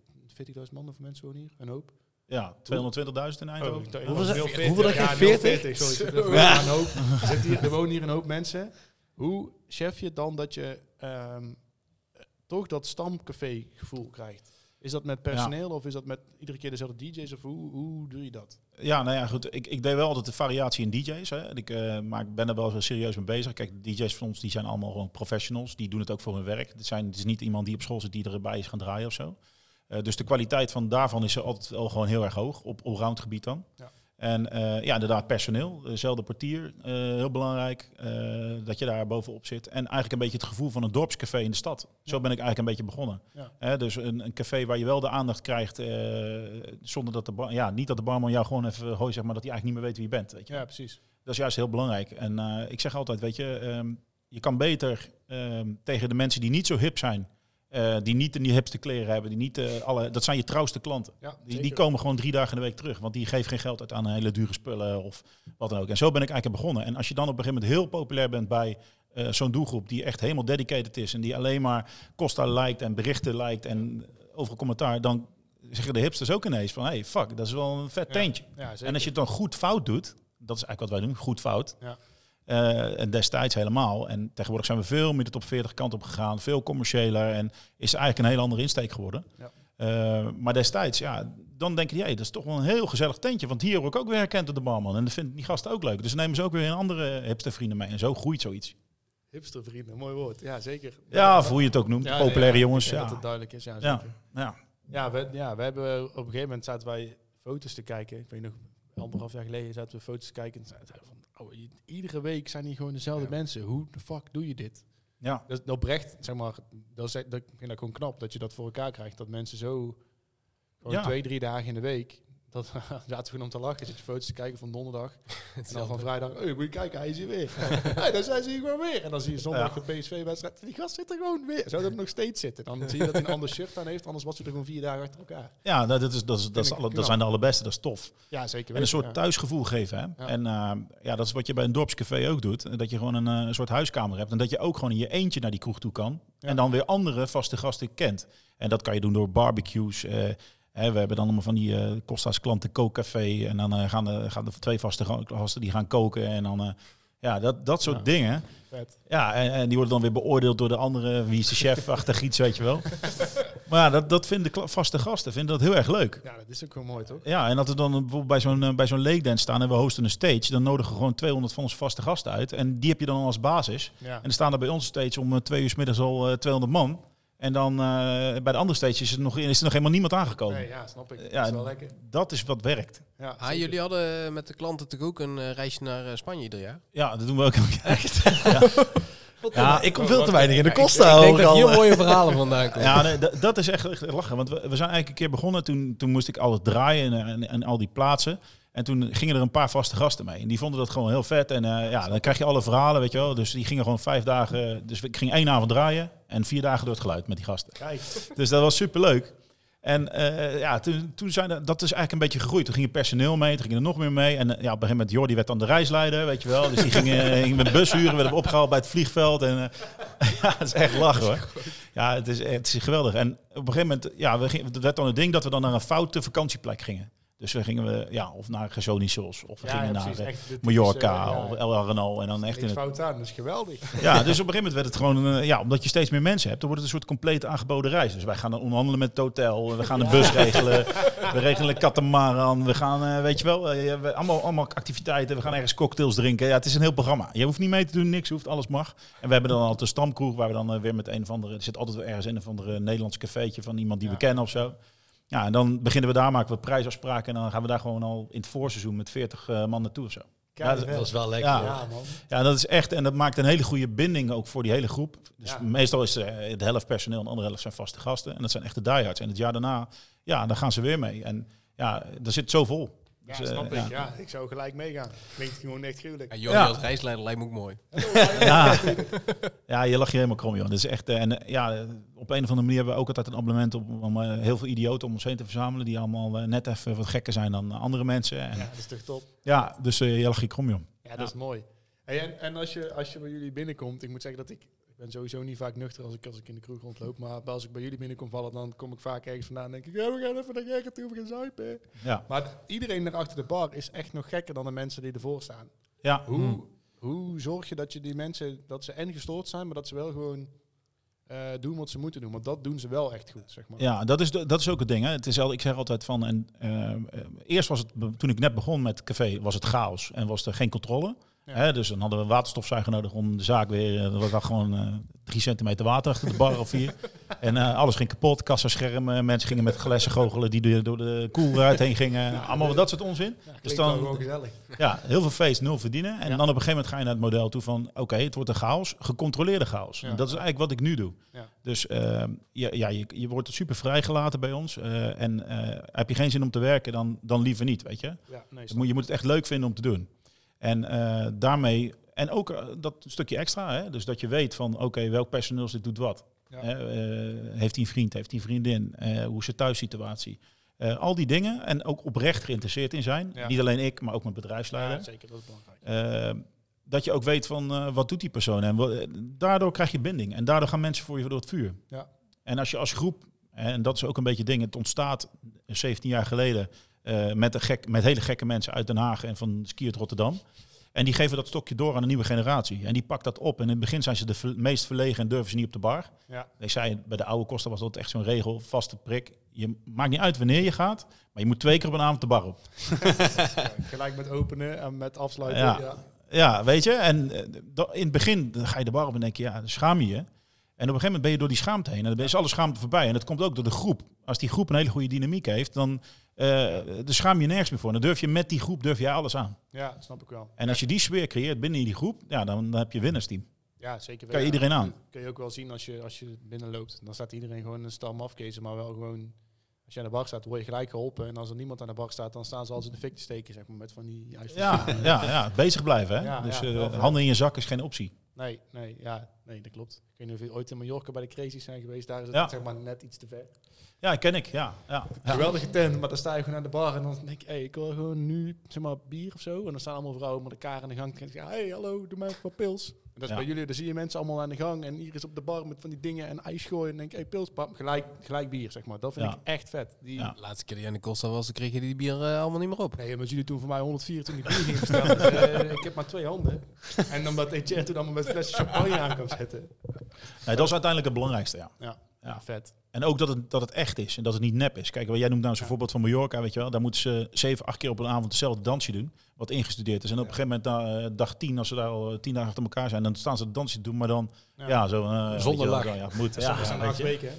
40.000 man of mensen wonen hier? Een hoop. Ja, 220.000 in Eindhoven. Oh, Hoeveel hoeveel? Ja, 40? 040, sorry. Hier een hoop- er zit hier- er wonen hier een hoop mensen. Hoe chef je dan dat je ehm, eh, toch dat stamcafé gevoel krijgt? Is dat met personeel of is dat met iedere keer dezelfde DJ's of hoe, hoe doe je dat? Ja, nou ja, goed. Ik, ik deed wel altijd de variatie in DJ's. Hè. Ik, eh, maar ik ben er wel serieus mee bezig. Kijk, de DJ's van ons die zijn allemaal gewoon professionals. Die doen het ook voor hun werk. Het, zijn, het is niet iemand die op school zit die erbij is gaan draaien of zo. Eh, dus de kwaliteit van daarvan is altijd wel gewoon heel erg hoog. Op allround gebied dan. Ja. En eh, ja, inderdaad, personeel, dezelfde portier, eh, heel belangrijk, eh, dat je daar bovenop zit. En eigenlijk een beetje het gevoel van een dorpscafé in de stad. Zo ben ik eigenlijk een beetje begonnen. Ja. Dus een, een café waar je wel de aandacht krijgt, eh, zonder dat de bar, ja, niet dat de barman jou gewoon even hooi zeg maar dat hij eigenlijk niet meer weet wie je bent. Weet je. Ja, precies. Dat is juist heel belangrijk. En eh, ik zeg altijd, weet je, ehm, je kan beter ehm, tegen de mensen die niet zo hip zijn, eh, die niet de hipste kleren hebben, die niet eh, alle, dat zijn je trouwste klanten. Ja, Die, die komen gewoon drie dagen in de week terug, want die geven geen geld uit aan hele dure spullen of wat dan ook. En zo ben ik eigenlijk begonnen. En als je dan op een gegeven moment heel populair bent bij eh, zo'n doelgroep die echt helemaal dedicated is en die alleen maar Costa liked en berichten liked en overal commentaar, dan zeggen de hipsters ook ineens van, hey, fuck, dat is wel een vet Ja. teentje. Ja. En als je het dan goed fout doet, dat is eigenlijk wat wij doen, goed fout. Ja. Eh, en destijds helemaal. En tegenwoordig zijn we veel meer de top 40 kant op gegaan, veel commerciëler en is eigenlijk een hele andere insteek geworden. Ja. Eh, maar destijds, ja, dan denk je, hey, dat is toch wel een heel gezellig tentje. Want hier word ik ook weer herkend door de barman. En dat vinden die gasten ook leuk. Dus nemen ze ook weer een andere hipster vrienden mee. En zo groeit zoiets. Hipstervrienden, mooi woord. Ja, zeker. Ja, of hoe je het ook noemt. Ja, Populaire nee, ja, jongens. Ja. Dat het duidelijk is, ja, Ja. zeker. Ja. Ja, we, ja, we hebben op een gegeven moment zaten wij foto's te kijken. Ik weet nog, anderhalf jaar geleden zaten we foto's kijken. En zeiden van, oh, iedere week zijn hier gewoon dezelfde mensen. Hoe de fuck doe je dit? ja. Dat is oprecht, zeg maar, dat, is, dat ik vind dat gewoon knap dat je dat voor elkaar krijgt. Dat mensen zo, gewoon Ja. twee, drie dagen in de week, dat zaten we gewoon om te lachen. Zit je foto's te kijken van donderdag. En dan van vrijdag, oh, moet je kijken, hij is hier weer. hey, dan zijn ze hier gewoon weer. En dan zie je zondag Ja. de PSV-wedstrijd. Die gast zit er gewoon weer. Zou dat nog steeds zitten? Dan zie je dat hij een ander shirt aan heeft. Anders was hij er gewoon vier dagen achter elkaar. ja dat, is, dat, is, dat, is alle, dat zijn de allerbeste. Dat is tof. Ja, zeker En een soort ja. thuisgevoel geven. Hè? Ja. En eh, ja, dat is wat je bij een dorpscafé ook doet. Dat je gewoon een, eh, een soort huiskamer hebt. En dat je ook gewoon in je eentje naar die kroeg toe kan. En dan weer andere vaste gasten kent. En dat kan je doen door barbecues. eh, we hebben dan allemaal van die eh Costa's klanten kookcafé. En dan eh, gaan, de, gaan de twee vaste ga- gasten die gaan koken. En dan, eh, ja, dat, dat soort Ja. dingen. Vet. Ja, en, en die worden dan weer beoordeeld door de andere. Wie is de chef achter iets, weet je wel. Maar ja, dat, dat vinden de vaste gasten vinden dat heel erg leuk. Ja, dat is ook gewoon mooi, toch? Ja, en dat we dan bijvoorbeeld bij zo'n bij zo'n lake dance staan en we hosten een stage, dan nodigen we gewoon 200 van onze vaste gasten uit. En die heb je dan als basis. Ja. En er staan er bij ons stage om twee uur 's middags al eh, 200 man. En dan eh, bij de andere stage is er nog, is er nog helemaal niemand aangekomen. Nee, ja, snap ik. Ja, dat is wel lekker. Dat is wat werkt. Ja, Ah, jullie hadden met de klanten natuurlijk ook een eh, reisje naar eh, Spanje ieder jaar. Ja, dat doen we ook. Echt? Ja, ik kom veel te weinig in de Ja, kosten. Ik, ik denk dat hier al. mooie verhalen vandaan komen. Ja, nee, dat- dat is echt, echt lachen. Want we, we zijn eigenlijk een keer begonnen. Toen, toen moest ik alles draaien en, en, en al die plaatsen. En toen gingen er een paar vaste gasten mee. En die vonden dat gewoon heel vet. En eh, ja, dan krijg je alle verhalen, weet je wel. Dus die gingen gewoon vijf dagen... Dus ik ging één avond draaien en vier dagen door het geluid met die gasten. Kijk, Dus dat was superleuk. En eh, ja, toen, toen zijn er, dat is eigenlijk een beetje gegroeid. Toen ging je personeel mee, toen ging er nog meer mee. En eh, ja, op een gegeven moment, Jordi werd dan de reisleider, weet je wel. Dus die ging, eh, ging met bus huren, werden we opgehaald bij het vliegveld. En ja, het is echt lachen hoor. Ja, het is, het is geweldig. En op een gegeven moment, ja, we gingen, het werd dan het ding dat we dan naar een foute vakantieplek gingen. Dus we gingen we, ja, of naar Gezonissos, of we ja, gingen ja, naar eh, Echt de Mallorca, typische, of El. En dan echt in het fout aan, dat is geweldig. ja, dus op een gegeven moment werd het gewoon, een, eh, ja, omdat je steeds meer mensen hebt, dan wordt het een soort compleet aangeboden reis. Dus wij gaan dan onderhandelen met het hotel, we gaan een bus regelen, we regelen een katamaran, we gaan, eh, weet je wel, eh, we- allemaal, allemaal activiteiten, we gaan ergens cocktails drinken. Ja, het is een heel programma. Je hoeft niet mee te doen, niks hoeft, alles mag. En we hebben dan altijd een stamkroeg waar we dan eh, weer met een of andere, er zit altijd wel ergens in een of andere Nederlands cafeetje van iemand die Ja. we kennen of zo. Ja, en dan beginnen we daar, maken we prijsafspraken en dan gaan we daar gewoon al in het voorseizoen met 40 eh, man naartoe of zo. Kijk, dat-. Dat is wel lekker. Ja. Ja, man. Ja, dat is echt. En dat maakt een hele goede binding ook voor die hele groep. Dus Ja. meestal is eh, de helft personeel en de andere helft zijn vaste gasten. En dat zijn echte diehards. En het jaar daarna, ja, dan gaan ze weer mee. En ja, er zit zo vol. Ja, Dus, eh, snap ja. ik. Ja, ik zou gelijk meegaan. Klinkt gewoon echt gruwelijk. Ja, Jordi Ja. als reisleider lijkt me ook mooi. Ja. ja, je lacht je helemaal krom, joh. Dat is echt. eh, En eh, ja, op een of andere manier hebben we ook altijd een abonnement op, om heel veel idioten om ons heen te verzamelen. Die allemaal net even wat gekker zijn dan andere mensen. En, Ja, ja. dat is toch top. dus eh, je lacht je krom, joh. Ja, dat is mooi. Hey, en en als, je, als je bij jullie binnenkomt, ik moet zeggen dat ik ben sowieso niet vaak nuchter als ik, als ik in de kroeg rondloop. Maar als ik bij jullie binnenkom vallen, dan kom ik vaak ergens vandaan en denk ik, ja, we gaan even naar Gerrit toe, we gaan zuipen. Ja. Maar iedereen daar achter de bar is echt nog gekker dan de mensen die ervoor staan. Ja. Hoe, hoe zorg je dat je die mensen, dat ze en gestoord zijn, maar dat ze wel gewoon eh, doen wat ze moeten doen? Want dat doen ze wel echt goed, zeg maar. Ja, dat is, de- dat is ook het ding. Hè. Het is al, ik zeg altijd van, en, eh, eerst was het, toen ik net begon met café, was het chaos en was er geen controle. Ja. Hè, dus dan hadden we een waterstofzuiger nodig om de zaak weer... eh, Er was gewoon eh, drie centimeter water achter de bar of vier. En eh, alles ging kapot, kassaschermen. Mensen gingen met glessen goochelen die door- door de koelruit heen gingen. Allemaal dat soort onzin. Ja, Dus dan-. Ja, heel veel feest, nul verdienen. En Ja. dan op een gegeven moment ga je naar het model toe van... oké, het wordt een chaos, gecontroleerde chaos. En dat is eigenlijk wat ik nu doe. Dus eh, ja, ja, je, je wordt super vrijgelaten bij ons. eh, en eh, heb je geen zin om te werken, dan, dan liever niet, weet je. Nee, je moet het echt leuk vinden om te doen. En eh, daarmee... En ook eh, dat stukje extra, hè? dus dat je weet van... oké, welk personeelslid doet wat. Ja. Eh, heeft hij een vriend, heeft hij een vriendin? Hoe is de thuissituatie? Al die dingen. En ook oprecht geïnteresseerd in zijn. Ja. Niet alleen ik, maar ook mijn bedrijfsleider. Ja, zeker, dat is belangrijk. Dat je ook weet van wat doet die persoon. En daardoor krijg je binding. En daardoor gaan mensen voor je door het vuur. Ja. En als je als groep, en dat is ook een beetje ding, het ontstaat 17 jaar geleden eh, met, een gek, met hele gekke mensen uit Den Haag en van Ski uit Rotterdam. En die geven dat stokje door aan een nieuwe generatie. En die pakt dat op. En in het begin zijn ze de meest verlegen en durven ze niet op de bar. Ja. Ik zei, bij de oude kosten was dat echt zo'n regel, vaste prik. Je maakt niet uit wanneer je gaat, maar je moet twee keer op een avond de bar op. Ja, gelijk met openen en met afsluiten. Ja. Ja. Ja, weet je. En eh, in het begin ga je de bar op en denk je, ja, schaam je je. En op een gegeven moment ben je door die schaamte heen. En dan is alle schaamte voorbij. En dat komt ook door de groep. Als die groep een hele goede dynamiek heeft, dan dan schaam je nergens meer voor. Dan durf je met die groep durf je alles aan. ja, dat snap ik wel. En als je die sfeer creëert binnen die groep, ja, dan, dan heb je winnersteam. Ja, zeker Kan je iedereen aan. Kun je ook wel zien als je, als je binnenloopt. Dan staat iedereen gewoon een stam afkezen, maar wel gewoon... Als je aan de bar staat, word je gelijk geholpen. En als er niemand aan de bar staat, dan staan ze als in de fik te steken, zeg maar, met van die Ja, ja, ja, bezig blijven. Hè? Ja, dus ja, eh, wel handen in je zak is geen optie. Nee, nee, ja, nee, dat klopt. Ik weet niet of je ooit in Mallorca bij de Crazies zijn geweest. Daar is het Ja. zeg maar net iets te ver. Ja, ken ik. Ja, ja. ja. Geweldige tent, maar dan sta je gewoon aan de bar en dan denk ik, hey, ik wil gewoon nu zeg maar bier of zo. En dan staan allemaal vrouwen met elkaar aan de gang. En ik zeg, hey, hallo, doe mij even wat pils. Dat is Ja. bij jullie, dan zie je mensen allemaal aan de gang en hier is op de bar met van die dingen en ijs gooien. En denk ik, hey, pils, pap, gelijk, gelijk bier, zeg maar. Dat vind Ja. ik echt vet. Die, Ja. Laatste keer die aan de Costa was, dan kreeg je die bier eh, allemaal niet meer op. Nee, maar jullie toen voor mij 124 bier gingen bestellen. Dus, eh, ik heb maar twee handen. En omdat Etienne toen allemaal met flessen champagne aan kan zetten. Nee, dat is uiteindelijk het belangrijkste, ja. Ja, vet. En ook dat het, dat het echt is en dat het niet nep is. Kijk, wat jij noemt nou zo'n Ja. voorbeeld van Mallorca, weet je wel. Daar moeten ze zeven, acht keer op een avond hetzelfde dansje doen. Wat ingestudeerd is. En op een gegeven moment, na, eh, dag tien, als ze daar al eh, tien dagen achter elkaar zijn, dan staan ze het dansje te doen. Maar dan, ja, zo... eh, Zonder wel, lach. zo, Ja, moet. Dat Ja, acht weken, hè?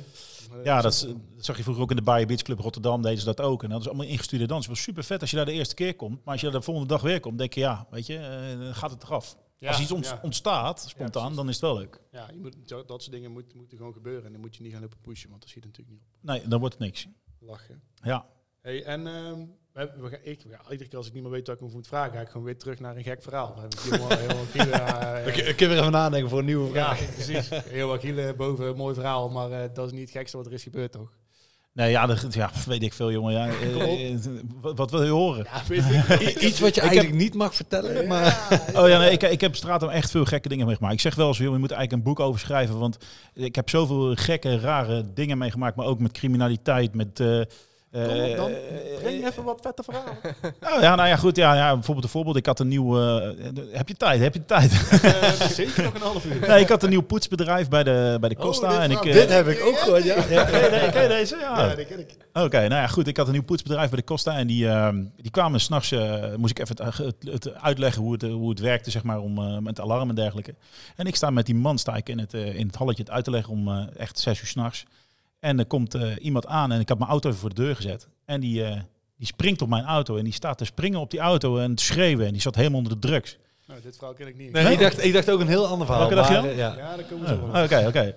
Ja, dat, is- dat zag je vroeger ook in de Bayer Beach Club Rotterdam. Deden ze dat ook. En dat is allemaal ingestudeerd dans. Het was super vet als je daar de eerste keer komt. Maar als je daar de volgende dag weer komt, denk je, ja, weet je, eh, dan gaat het eraf. Ja, als iets ont- ja. ontstaat, spontaan, dan is het wel leuk. Ja, je moet, dat soort dingen moeten, moeten gewoon gebeuren. En dan moet je niet gaan lopen pushen, want dat schiet natuurlijk niet op. Nee, dan wordt het niks. Lachen. Ja. Hey, en ehm, we, we gaan, ik, ja, iedere keer als ik niet meer weet wat ik me moet vragen, ga ik gewoon weer terug naar een gek verhaal. Dan heb ik eh, Ik, kan weer even nadenken voor een nieuwe ja, vraag. precies. Heel wat Giele boven, een mooi verhaal, maar eh, dat is niet het gekste wat er is gebeurd, toch? Nee, ja, dat, ja weet ik veel, jongen. Ja, eh, eh, wat, wat wil je horen? Ja. Iets wat je eigenlijk niet mag vertellen, maar... Oh ja, nee, ik, ik heb straat echt veel gekke dingen meegemaakt. Ik zeg wel eens, joh, je moet eigenlijk een boek over schrijven. Want ik heb zoveel gekke, rare dingen meegemaakt. Maar ook met criminaliteit, met... eh, Kom op dan. eh, Breng even wat vette verhalen. Nou ja, nou ja, goed. Ja, ja, bijvoorbeeld een voorbeeld. Ik had een nieuw... eh, heb je tijd? Heb je tijd? Eh, zeker nog een half uur. nee, ik had een nieuw poetsbedrijf bij de, bij de Oh, Costa. dit en ik, eh, Dit heb ik ook gehoord, ja. ja, ken, ken deze? Ja. Ja, die ken ik. Oké, nou ja, goed. Ik had een nieuw poetsbedrijf bij de Costa. En die, ehm, die kwamen s'nachts, eh moest ik even het, het, het uitleggen hoe het, eh, hoe het werkte, zeg maar, om, eh, met alarm en dergelijke. En ik sta met die man sta ik in, het, eh, in het halletje het uit te leggen om eh, echt zes uur s'nachts. En er komt eh, iemand aan en ik had mijn auto even voor de deur gezet. En die, eh, die springt op mijn auto en die staat te springen op die auto en te schreeuwen. En die zat helemaal onder de drugs. Nou, dit verhaal ken ik niet. Nee, ik, dacht, ik dacht ook een heel ander verhaal. Welke dacht je eh, ja. Ja, daar komen we zo Oh, wel. Oké, oké.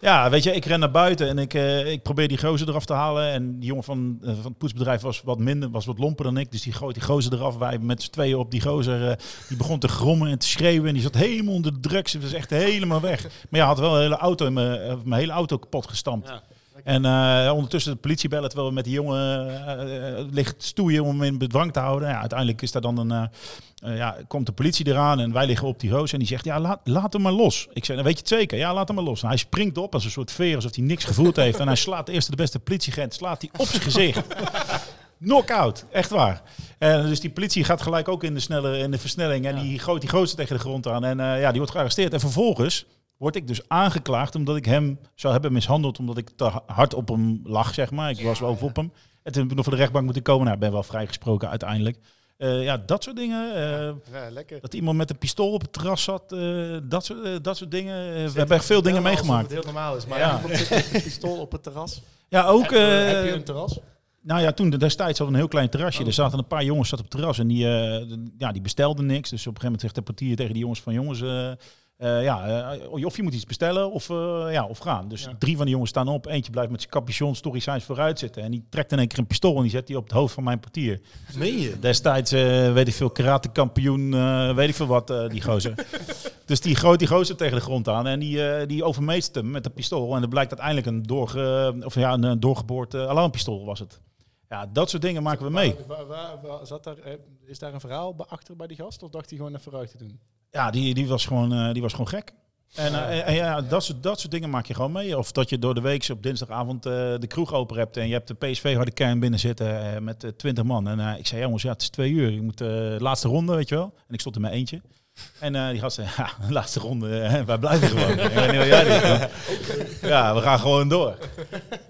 Ja, weet je, ik ren naar buiten en ik, eh, ik probeer die gozer eraf te halen. En die jongen van, van het poetsbedrijf was wat minder, was wat lomper dan ik. Dus die gooit die gozer eraf. Wij met z'n tweeën op die gozer. eh, die begon te grommen en te schreeuwen. En die zat helemaal onder de drugs. Het was echt helemaal weg. Maar ja, had wel een hele auto in mijn, mijn hele auto kapot gestampt. Ja. En eh, ondertussen de politie bellen terwijl we met die jongen eh, eh, ligt stoeien om hem in bedwang te houden. Ja, uiteindelijk is daar dan een, ja, komt de politie eraan en wij liggen op die roos en die zegt, ja, laat, laat hem maar los. Ik zeg, dan weet je het zeker? Ja, laat hem maar los. En hij springt op als een soort veer, alsof hij niks gevoeld heeft. En hij slaat de eerste de beste politieagent, slaat hij op zijn gezicht. Knockout, echt waar. En dus die politie gaat gelijk ook in de, snelle, in de versnelling en Ja. die gooit die gozer tegen de grond aan. En ja, die wordt gearresteerd. En vervolgens word ik dus aangeklaagd omdat ik hem zou hebben mishandeld omdat ik te hard op hem lag, zeg maar. Ik was wel op hem. En toen heb ik nog voor de rechtbank moeten komen. Nou, ik ben wel vrijgesproken uiteindelijk. Eh, ja, dat soort dingen. eh, Ja, lekker. dat iemand met een pistool op het terras zat. eh, dat, soort, eh, dat soort dingen. Eh, we hebben echt veel dingen meegemaakt. het heel normaal is. Maar Ja. iemand met een pistool op het terras. Ja, ook. heb, je- eh, heb je een terras? Nou ja, toen destijds hadden we een heel klein terrasje. Oh. Er zaten een paar jongens zat op het terras en die, eh, ja, die bestelden niks. Dus op een gegeven moment zegt de portier tegen die jongens van jongens, eh, ja, eh, of je moet iets bestellen of, eh, ja, of gaan. Dus Ja. drie van die jongens staan op. Eentje blijft met zijn capuchon stoïcijns vooruit zitten. En die trekt in één keer een pistool en die zet die op het hoofd van mijn portier. Meen je? Destijds, weet ik veel, karatekampioen, weet ik veel wat, die gozer. dus die gooit die gozer tegen de grond aan en die, die overmeestert hem met een pistool. En dat blijkt uiteindelijk een, doorge, of ja, een doorgeboord alarmpistool was het. Ja, dat soort dingen maken we mee. Waar, waar- waar- zat daar, is daar een verhaal achter bij die gast? Of dacht hij gewoon even vooruit te doen? Ja, die, die, was, gewoon, eh, die was gewoon gek. En, eh, en- ja, dat soort, dat soort dingen maak je gewoon mee. Of dat je door de week op dinsdagavond eh, de kroeg open hebt en je hebt de PSV harde kern binnen zitten eh, met 20 man. En ik zei, jongens, ja, het is twee uur. Je moet de laatste ronde, weet je wel. En ik stond in mijn eentje. En eh, die gasten, ja, de laatste ronde, eh, wij blijven gewoon. Ik weet niet wat jij denkt. Ja, we gaan gewoon door.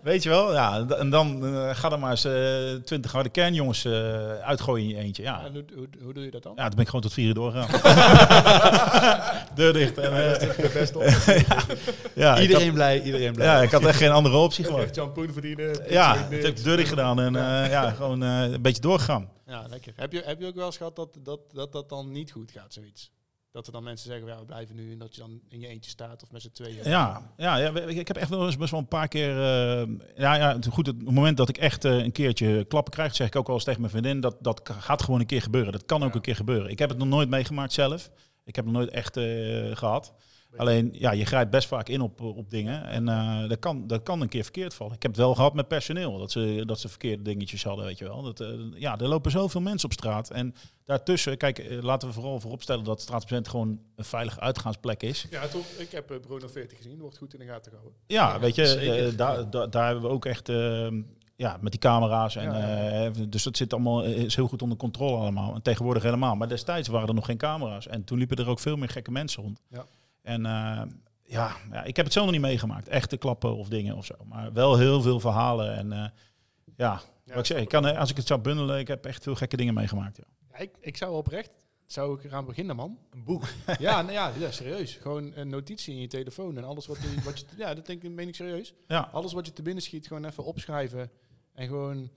Weet je wel? Ja, en dan eh, ga er maar eens eh 20 harde kernjongens eh uitgooien in je eentje. Ja, En hoe, hoe, hoe doe je dat dan? ja, toen ben ik gewoon tot vier uur doorgegaan. Deur dicht. En, eh, best op. ja, Iedereen had, blij, iedereen blij. ja, ik had echt geen andere optie gewoon. Echt verdienen. Ja, ik heb de deur dicht gedaan en eh, ja, gewoon eh, een beetje doorgegaan. Ja, lekker. Heb je, heb je ook wel eens gehad dat dat, dat dat dan niet goed gaat, zoiets? Dat er dan mensen zeggen, ja, we blijven nu en dat je dan in je eentje staat of met z'n tweeën. Ja, ja, ja, ik heb echt wel eens best wel een paar keer. eh, ja, ja, het- goed, het moment dat ik echt eh, een keertje klappen krijg, zeg ik ook wel eens tegen mijn vriendin, dat, dat gaat gewoon een keer gebeuren. Dat kan ook Ja. een keer gebeuren. Ik heb het nog nooit meegemaakt zelf. Ik heb het nog nooit echt eh, gehad. Alleen, ja, je grijpt best vaak in op, op dingen. En eh, dat, kan, dat kan een keer verkeerd vallen. Ik heb het wel gehad met personeel. Dat ze, dat ze verkeerde dingetjes hadden, weet je wel. Dat, eh, ja, er lopen zoveel mensen op straat. En daartussen, kijk, eh, laten we vooral vooropstellen dat Straatpatiënt gewoon een veilige uitgaansplek is. Ja, toch? Ik heb Bruno 40 gezien. Wordt goed in de gaten gehouden. Ja, weet je, daar, daar, daar hebben we ook echt eh, ja, met die camera's. En, Ja, ja. dus dat zit allemaal is heel goed onder controle allemaal. En tegenwoordig helemaal. Maar destijds waren er nog geen camera's. En toen liepen er ook veel meer gekke mensen rond. Ja. En eh, ja, ja, ik heb het zelf nog niet meegemaakt. Echte klappen of dingen of zo. Maar wel heel veel verhalen. En eh, ja, wat ik zeg, ik kan, eh, als ik het zou bundelen, ik heb echt veel gekke dingen meegemaakt. Ja. Ja, ik, ik zou oprecht, zou ik eraan beginnen, man. Een boek. Ja, nou ja, ja, serieus. Gewoon een notitie in je telefoon en alles wat, je- wat je... Ja, dat denk ik, meen ik serieus. Ja. Alles wat je te binnen schiet, gewoon even opschrijven. En gewoon,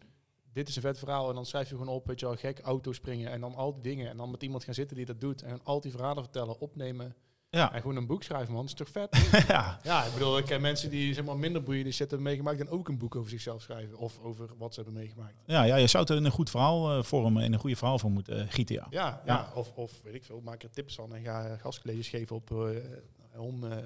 dit is een vet verhaal. En dan schrijf je gewoon op, weet je wel, gek auto springen. En dan al die dingen. En dan met iemand gaan zitten die dat doet. En al die verhalen vertellen, opnemen. Ja. En gewoon een boek schrijven, man. Dat is toch vet? ja. ja, ik bedoel, ik ken mensen die zeg maar, minder boeiende shit hebben meegemaakt. En ook een boek over zichzelf schrijven. Of over wat ze hebben meegemaakt. Ja, ja, je zou het in een goed verhaal eh, vormen, in een goede verhaal voor moeten eh, gieten. Ja. Ja, ja. Of, of weet ik veel, maak er tips van. En ga eh, gastcolleges geven op eh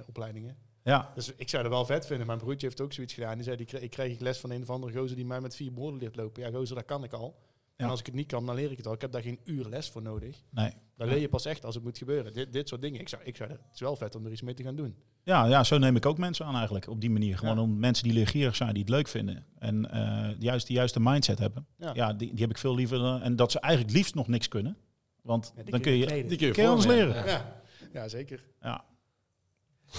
opleidingen. Ja. Dus ik zou het wel vet vinden. Mijn broertje heeft ook zoiets gedaan. Die zei, die kreeg, ik kreeg les van een of andere gozer die mij met vier borden leert lopen. Ja, gozer, dat kan ik al. En als ik het niet kan, dan leer ik het al. Ik heb daar geen uur les voor nodig. Nee. Dan leer je pas echt als het moet gebeuren. Dit, dit soort dingen. Ik zou, ik zou, het is wel vet om er iets mee te gaan doen. Ja, ja, zo neem ik ook mensen aan eigenlijk. Op die manier. Gewoon Ja. om mensen die leergierig zijn, die het leuk vinden. En eh juist die juiste mindset hebben. Ja. Ja, die, die heb ik veel liever. dan- en dat ze eigenlijk liefst nog niks kunnen. Want Ja, die dan kun je... Die kun je, Kun je anders vormen, leren? ja. Ja. ja, zeker.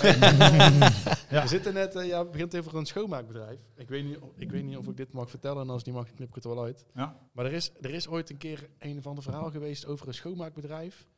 Ja. We zitten net, eh, ja, het begint even een schoonmaakbedrijf. Ik weet, niet, of- ik weet niet of ik dit mag vertellen. En als niet mag, knip ik het wel uit. Ja. Maar er is, er is ooit een keer een of ander verhaal geweest over een schoonmaakbedrijf.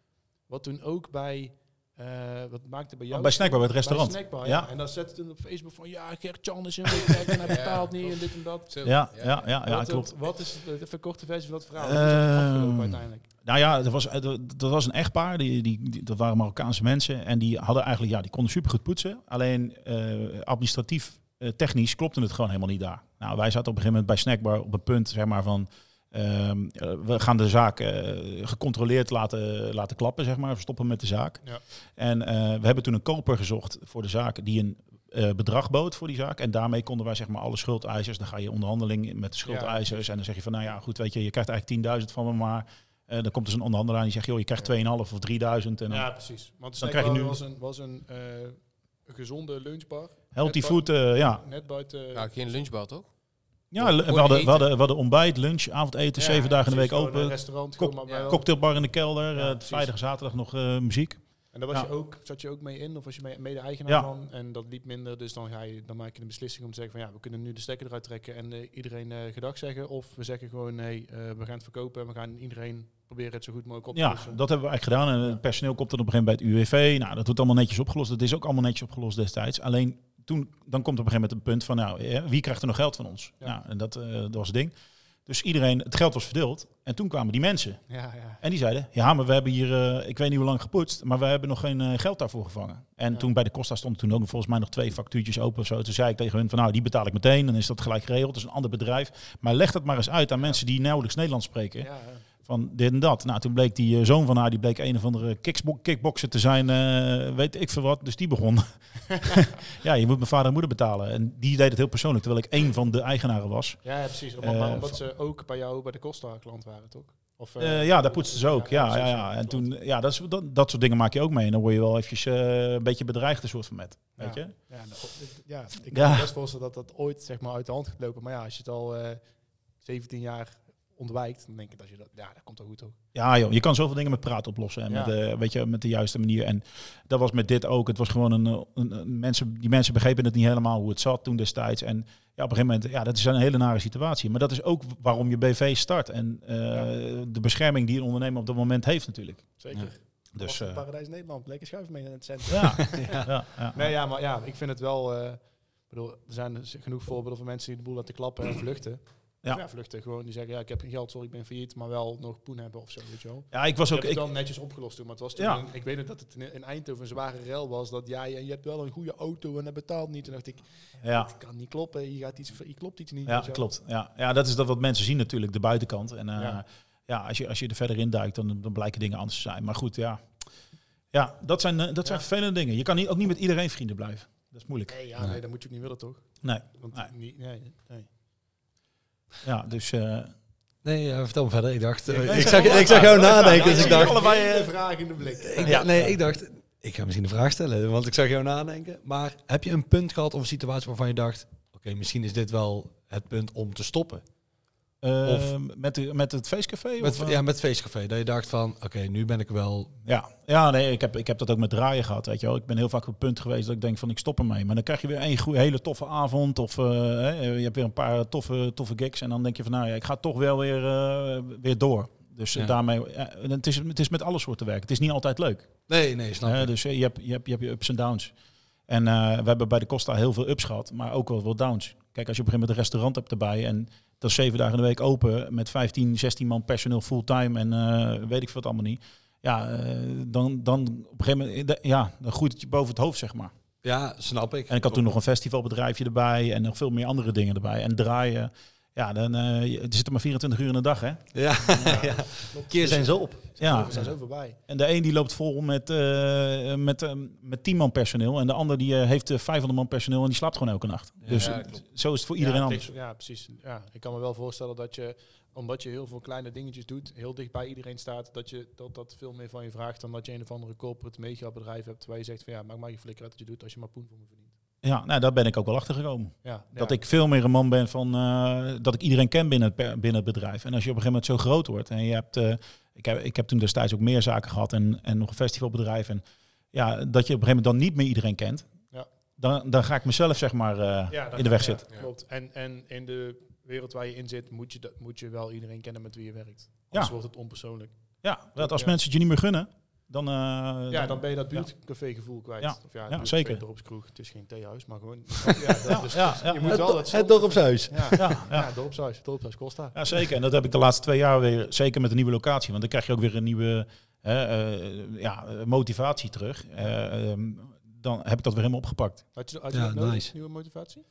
Wat toen ook bij, eh, wat maakte bij jou? Oh, bij Snackbar, bij het Bij restaurant. Snackbar, Ja. ja. En dan zette toen op Facebook van, ja, Gert-Jan is een week en hij betaalt niet en dit en dat. Zo. Ja, ja, ja, ja, wat, klopt. Wat is de, even een korte versie van dat verhaal? Hoe is dat afgelopen Ehm, uiteindelijk? Nou ja, er was, er was een echtpaar, die, die, die- dat waren Marokkaanse mensen. En die hadden eigenlijk, ja, die konden supergoed poetsen. Alleen eh, administratief, eh, technisch klopte het gewoon helemaal niet daar. Nou, wij zaten op een gegeven moment bij Snackbar op een punt, zeg maar, van... ehm, eh, we gaan de zaak eh, gecontroleerd laten, laten klappen, zeg maar. We stoppen met de zaak. Ja. En eh, we hebben toen een koper gezocht voor de zaak die een eh, bedrag bood voor die zaak. En daarmee konden wij zeg maar alle schuldeisers, dan ga je in onderhandeling met de schuldeisers. en dan zeg je van, nou ja, goed, weet je, je krijgt eigenlijk 10.000 van me, maar... eh, dan komt dus een onderhandelaar en die zegt, joh, je krijgt 2,5 of 3000. En dan Ja, precies. Want dan krijg je nu- was een, was een eh, gezonde lunchbar. healthy net food, eh, ja. Net buiten... Nou, geen lunchbar toch? Ja, we hadden, we, hadden, we hadden ontbijt, lunch, avondeten, zeven dagen in de week Een open. restaurant, maar ja. wel- Cocktailbar in de kelder, Ja, eh, vrijdag, zaterdag nog eh, muziek. En daar was Ja. je ook, zat je ook mee in, of was je mede-eigenaar Ja. van? En dat liep minder, dus dan, ga je, dan maak je de beslissing om te zeggen van ja, we kunnen nu de stekker eruit trekken en eh, iedereen eh gedag zeggen. Of we zeggen gewoon nee, eh, we gaan het verkopen en we gaan iedereen proberen het zo goed mogelijk op te Ja, lossen. dat hebben we eigenlijk gedaan. En het personeel komt dan op een gegeven moment bij het UWV. Nou, dat wordt allemaal netjes opgelost. Dat is ook allemaal netjes opgelost destijds. Alleen toen, dan komt op een gegeven moment een punt van, nou, eh, wie krijgt er nog geld van ons? Ja. Ja. en dat, eh, dat was het ding. Dus iedereen, het geld was verdeeld. En toen kwamen die mensen. Ja, ja. En die zeiden, ja, maar we hebben hier, eh, ik weet niet hoe lang gepoetst, maar we hebben nog geen geld daarvoor gevangen. En Ja. toen bij de Costa stonden toen ook volgens mij nog twee factuurtjes open of zo. Toen zei ik tegen hun van, nou, die betaal ik meteen. Dan is dat gelijk geregeld. Dat is een ander bedrijf. Maar leg dat maar eens uit aan mensen die nauwelijks Nederlands spreken. Van dit en dat. Nou, toen bleek die eh, zoon van haar, die bleek een of andere kickbo- kickboxer te zijn, eh, weet ik veel wat. Dus die begon. ja, je moet mijn vader en moeder betalen. En die deed het heel persoonlijk, terwijl ik één van de eigenaren was. Ja, ja, precies. Maar, Eh, omdat ze ook bij jou bij de Costa klant waren, toch? Of, Eh, ja, daar poetsten ze ook. Ja, ja, ja. En toen, ja, dat, is, dat, dat soort dingen maak je ook mee. En dan word je wel eventjes een beetje bedreigd, een soort van met. Weet je? Ja, nou, ja, ik Ja. kan me best voorstellen dat dat ooit zeg maar, uit de hand gaat lopen. Maar ja, als je het al eh 17 jaar ontwijkt, dan denk ik dat je dat, ja, dat komt wel goed toch? Ja, joh, je kan zoveel dingen met praten oplossen. En Ja. met, eh, weet je, met de juiste manier. En dat was met dit ook. Het was gewoon een, een, een- mensen, die mensen begrepen het niet helemaal hoe het zat toen destijds. En ja, op een gegeven moment, ja, dat is een hele nare situatie. Maar dat is ook waarom je BV start. En eh, de bescherming die een ondernemer op dat moment heeft natuurlijk. Zeker. Dus Dus, eh, Paradijs Nederland, lekker schuif mee in het centrum. ja, ja, ja. Nee, ja, maar ja, ik vind het wel. eh, ik bedoel, er zijn dus genoeg voorbeelden van mensen die de boel laten klappen en vluchten. Ja. Ja. vluchten gewoon. Die zeggen, ja, ik heb geen geld, sorry, ik ben failliet, maar wel nog poen hebben of zo, weet je wel. ja, ik was ook... Ik, het wel netjes opgelost toen, maar het was toen, Ja. een- ik weet nog dat het in, in Eindhoven een zware rel was, dat ja, je, je hebt wel een goede auto en dat betaalt niet. Toen dacht ik, ja. dat kan niet kloppen, je, gaat iets, je klopt iets niet. Ja, klopt. Ja. ja, dat is dat wat mensen zien natuurlijk, de buitenkant. En eh, Ja. ja. als, je, als je er verder in duikt, dan, dan blijken dingen anders te zijn. Maar goed, ja. Ja, dat zijn, eh, dat zijn Ja. vervelende dingen. Je kan niet, ook niet met iedereen vrienden blijven. Dat is moeilijk. Nee, ja, nee, dat moet je ook niet willen, toch? Nee. Want Nee. nee, nee. Ja, dus... eh Nee, ja, vertel me verder. Ik dacht, eh, ik, zag, ik zag jou nadenken, dus ik dacht... allebei, eh, Hele vraag in de blik. Ik, Ja. Nee, ik dacht, ik ga misschien een vraag stellen, want ik zag jou nadenken. Maar heb je een punt gehad of een situatie waarvan je dacht, oké, misschien is dit wel het punt om te stoppen? Eh, Of- met, de, met het feestcafé? Met, of, eh? ja, met het feestcafé. Dat je dacht van, oké, nu ben ik wel... Ja, ja nee, ik heb, ik heb dat ook met draaien gehad. Weet je wel. Ik ben heel vaak op het punt geweest dat ik denk van ik stop ermee. Maar dan krijg je weer een hele toffe avond. Of eh, hè, je hebt weer een paar toffe, toffe gigs. En dan denk je van nou ja, ik ga toch wel weer, eh, weer door. Dus eh, Ja. daarmee, het, is, het is met alle soorten werk. Het is niet altijd leuk. Nee, nee, snap ik. dus eh, je, hebt, je, hebt, je hebt je ups en downs. En eh, we hebben bij de Costa heel veel ups gehad, maar ook wel wat downs. Kijk, als je op een gegeven moment een restaurant hebt erbij en dat is zeven dagen in de week open met 15, 16 man personeel fulltime en eh, weet ik veel wat allemaal niet. Ja, eh, dan, dan op een gegeven moment, eh, ja, dan groeit het je boven het hoofd, zeg maar. Ja, snap ik. En ik had toen nog een festivalbedrijfje erbij en nog veel meer andere dingen erbij. En draaien, ja, dan eh, je- er zitten maar 24 uur in de dag, hè? Ja, ja. keer zijn ze op. Ja, We zijn zo voorbij. En de een die loopt vol met, eh met, eh, met 10 man personeel. En de ander die heeft eh, 500 man personeel en die slaapt gewoon elke nacht. Ja, dus zo is het voor iedereen ja, anders. Ja, precies. Ja, ik kan me wel voorstellen dat je, omdat je heel veel kleine dingetjes doet, heel dicht bij iedereen staat, dat je dat, dat veel meer van je vraagt dan dat je een of andere corporate mega bedrijf hebt waar je zegt van ja, maak maar je flikker uit wat je doet als je maar poen voor me verdient. Ja, nou, daar ben ik ook wel achter gekomen. Ja, Dat ja. ik veel meer een man ben van eh, dat ik iedereen ken binnen het, binnen het bedrijf. En als je op een gegeven moment zo groot wordt en je hebt, eh, ik heb, ik heb toen destijds ook meer zaken gehad en, en nog een festivalbedrijf. En ja, dat je op een gegeven moment dan niet meer iedereen kent. Ja. Dan, dan ga ik mezelf zeg maar eh, Ja, in de weg zitten. Klopt. En, en in de wereld waar je in zit, moet je, dat, moet je wel iedereen kennen met wie je werkt. Anders wordt het onpersoonlijk. Ja, dat als mensen het je niet meer gunnen, dan... eh, Ja, dan ben je dat buurtcafé gevoel kwijt. Ja. Of ja, Ja, zeker. dorpskroeg. Het is geen theehuis, maar gewoon... ja, dus, ja, ja. Je moet Het, wel dat het dorpshuis. Ja, Ja, ja. dorpshuis. Dorpshuis Costa. Ja, zeker. En dat heb ik de laatste twee jaar weer, zeker met een nieuwe locatie. Want dan krijg je ook weer een nieuwe hè, eh, ja, motivatie terug. Eh, ehm, dan heb ik dat weer helemaal opgepakt. Had je, had je Ja, dat nodig, nice. nieuwe motivatie?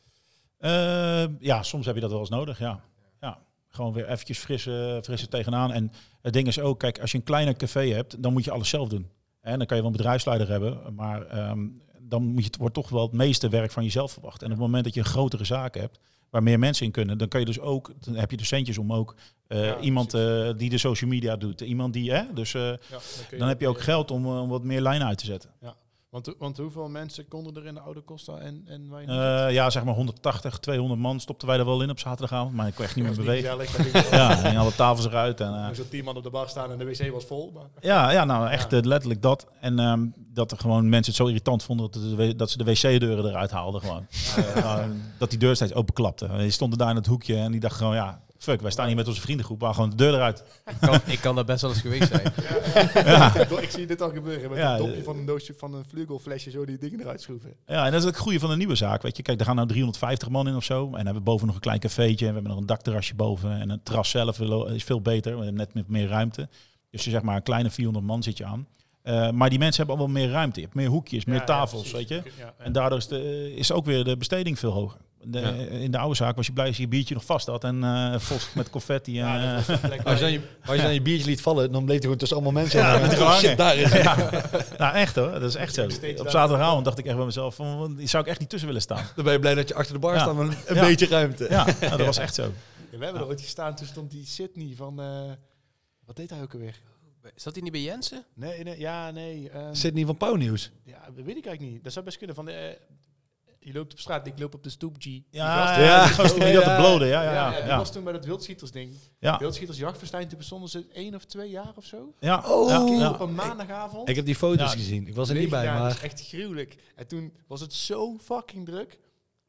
Eh, ja, soms heb je dat wel eens nodig, ja. ja. Gewoon weer eventjes frisse, frisse tegenaan. En het ding is ook, kijk, als je een kleiner café hebt, dan moet je alles zelf doen. En dan kan je wel een bedrijfsleider hebben, maar ehm, dan moet je, het wordt toch wel het meeste werk van jezelf verwacht. En op het moment dat je een grotere zaak hebt, waar meer mensen in kunnen, dan kan je dus ook, dan heb je de centjes om ook eh, Ja, iemand eh, die de social media doet. Iemand die, hè, dus eh, Ja, dan, heb je ook geld om, eh, om wat meer lijnen uit te zetten. Want, want hoeveel mensen konden er in de oude Costa en, en je nu Eh, ja, zeg maar 180, 200 man stopten wij er wel in op zaterdagavond. Maar ik kon echt niet meer bewegen. niet gezellig, Ja, en alle tafels eruit. En, eh, Er zat tien man op de bar staan en de wc was vol. Maar ja, ja, nou echt Ja. eh, letterlijk dat. En ehm, dat er gewoon mensen het zo irritant vonden dat, de, dat ze de wc-deuren eruit haalden gewoon. Nou, dat die deur steeds openklapte. Die stonden daar in het hoekje en die dacht gewoon, ja, fuck, wij staan hier met onze vriendengroep, maar gewoon de deur eruit. Ik kan, ik kan daar best wel eens geweest zijn. ik zie dit al gebeuren met Ja, een dopje eh, van een doosje van een vlugelflesje zo die dingen eruit schroeven. Ja, en dat is het goede van een nieuwe zaak. Weet je, kijk, er gaan nou 350 man in of zo. En dan hebben we boven nog een klein cafeetje. En we hebben nog een dakterrasje boven. En het terras zelf is veel beter. We hebben net met meer ruimte. Dus je zeg maar een kleine 400 man zit je aan. Eh, maar die mensen hebben allemaal meer ruimte. Je hebt meer hoekjes, meer Ja, ja, tafels, weet je. Ja, ja. En daardoor is, de, is ook weer de besteding veel hoger. De, Ja. In de oude zaak was je blij als je je biertje nog vast had. En eh vol met confetti. En, Ja, eh, Als je, je- je, als je dan je biertje liet vallen, dan bleef hij gewoon tussen allemaal mensen. Ja, en dan met shit, daar is nou, echt hoor. Dat is echt zo. Op zaterdagavond dacht ik echt bij mezelf, van, zou ik echt niet tussen willen staan. Dan ben je blij dat je achter de bar Ja. staat met een Ja. beetje ruimte. Ja, nou, dat was echt zo. Ja, we hebben er ooit gestaan, toen stond die Sydney van... eh, wat deed hij ook alweer? Zat hij niet bij Jensen? Nee, nee ja, nee. ehm, Sydney van Pauwnieuws. ja, dat weet ik eigenlijk niet. Dat zou best kunnen. Van, eh, je loopt op straat, ik loop op de stoep, G. Die Ja, ja, Ja. die gast die dat Ja. Ja, ja, ja, ja, ja. die was toen bij dat wildschieters-ding. Ja, Wildschieters jachtverstijn, toen bestonden ze één of twee jaar of zo. ja, Oh. ja, ja. op een maandagavond. Ik heb die foto's Ja. gezien. Ik was er niet bij, Ja, dat is maar... echt gruwelijk. En toen was het zo fucking druk.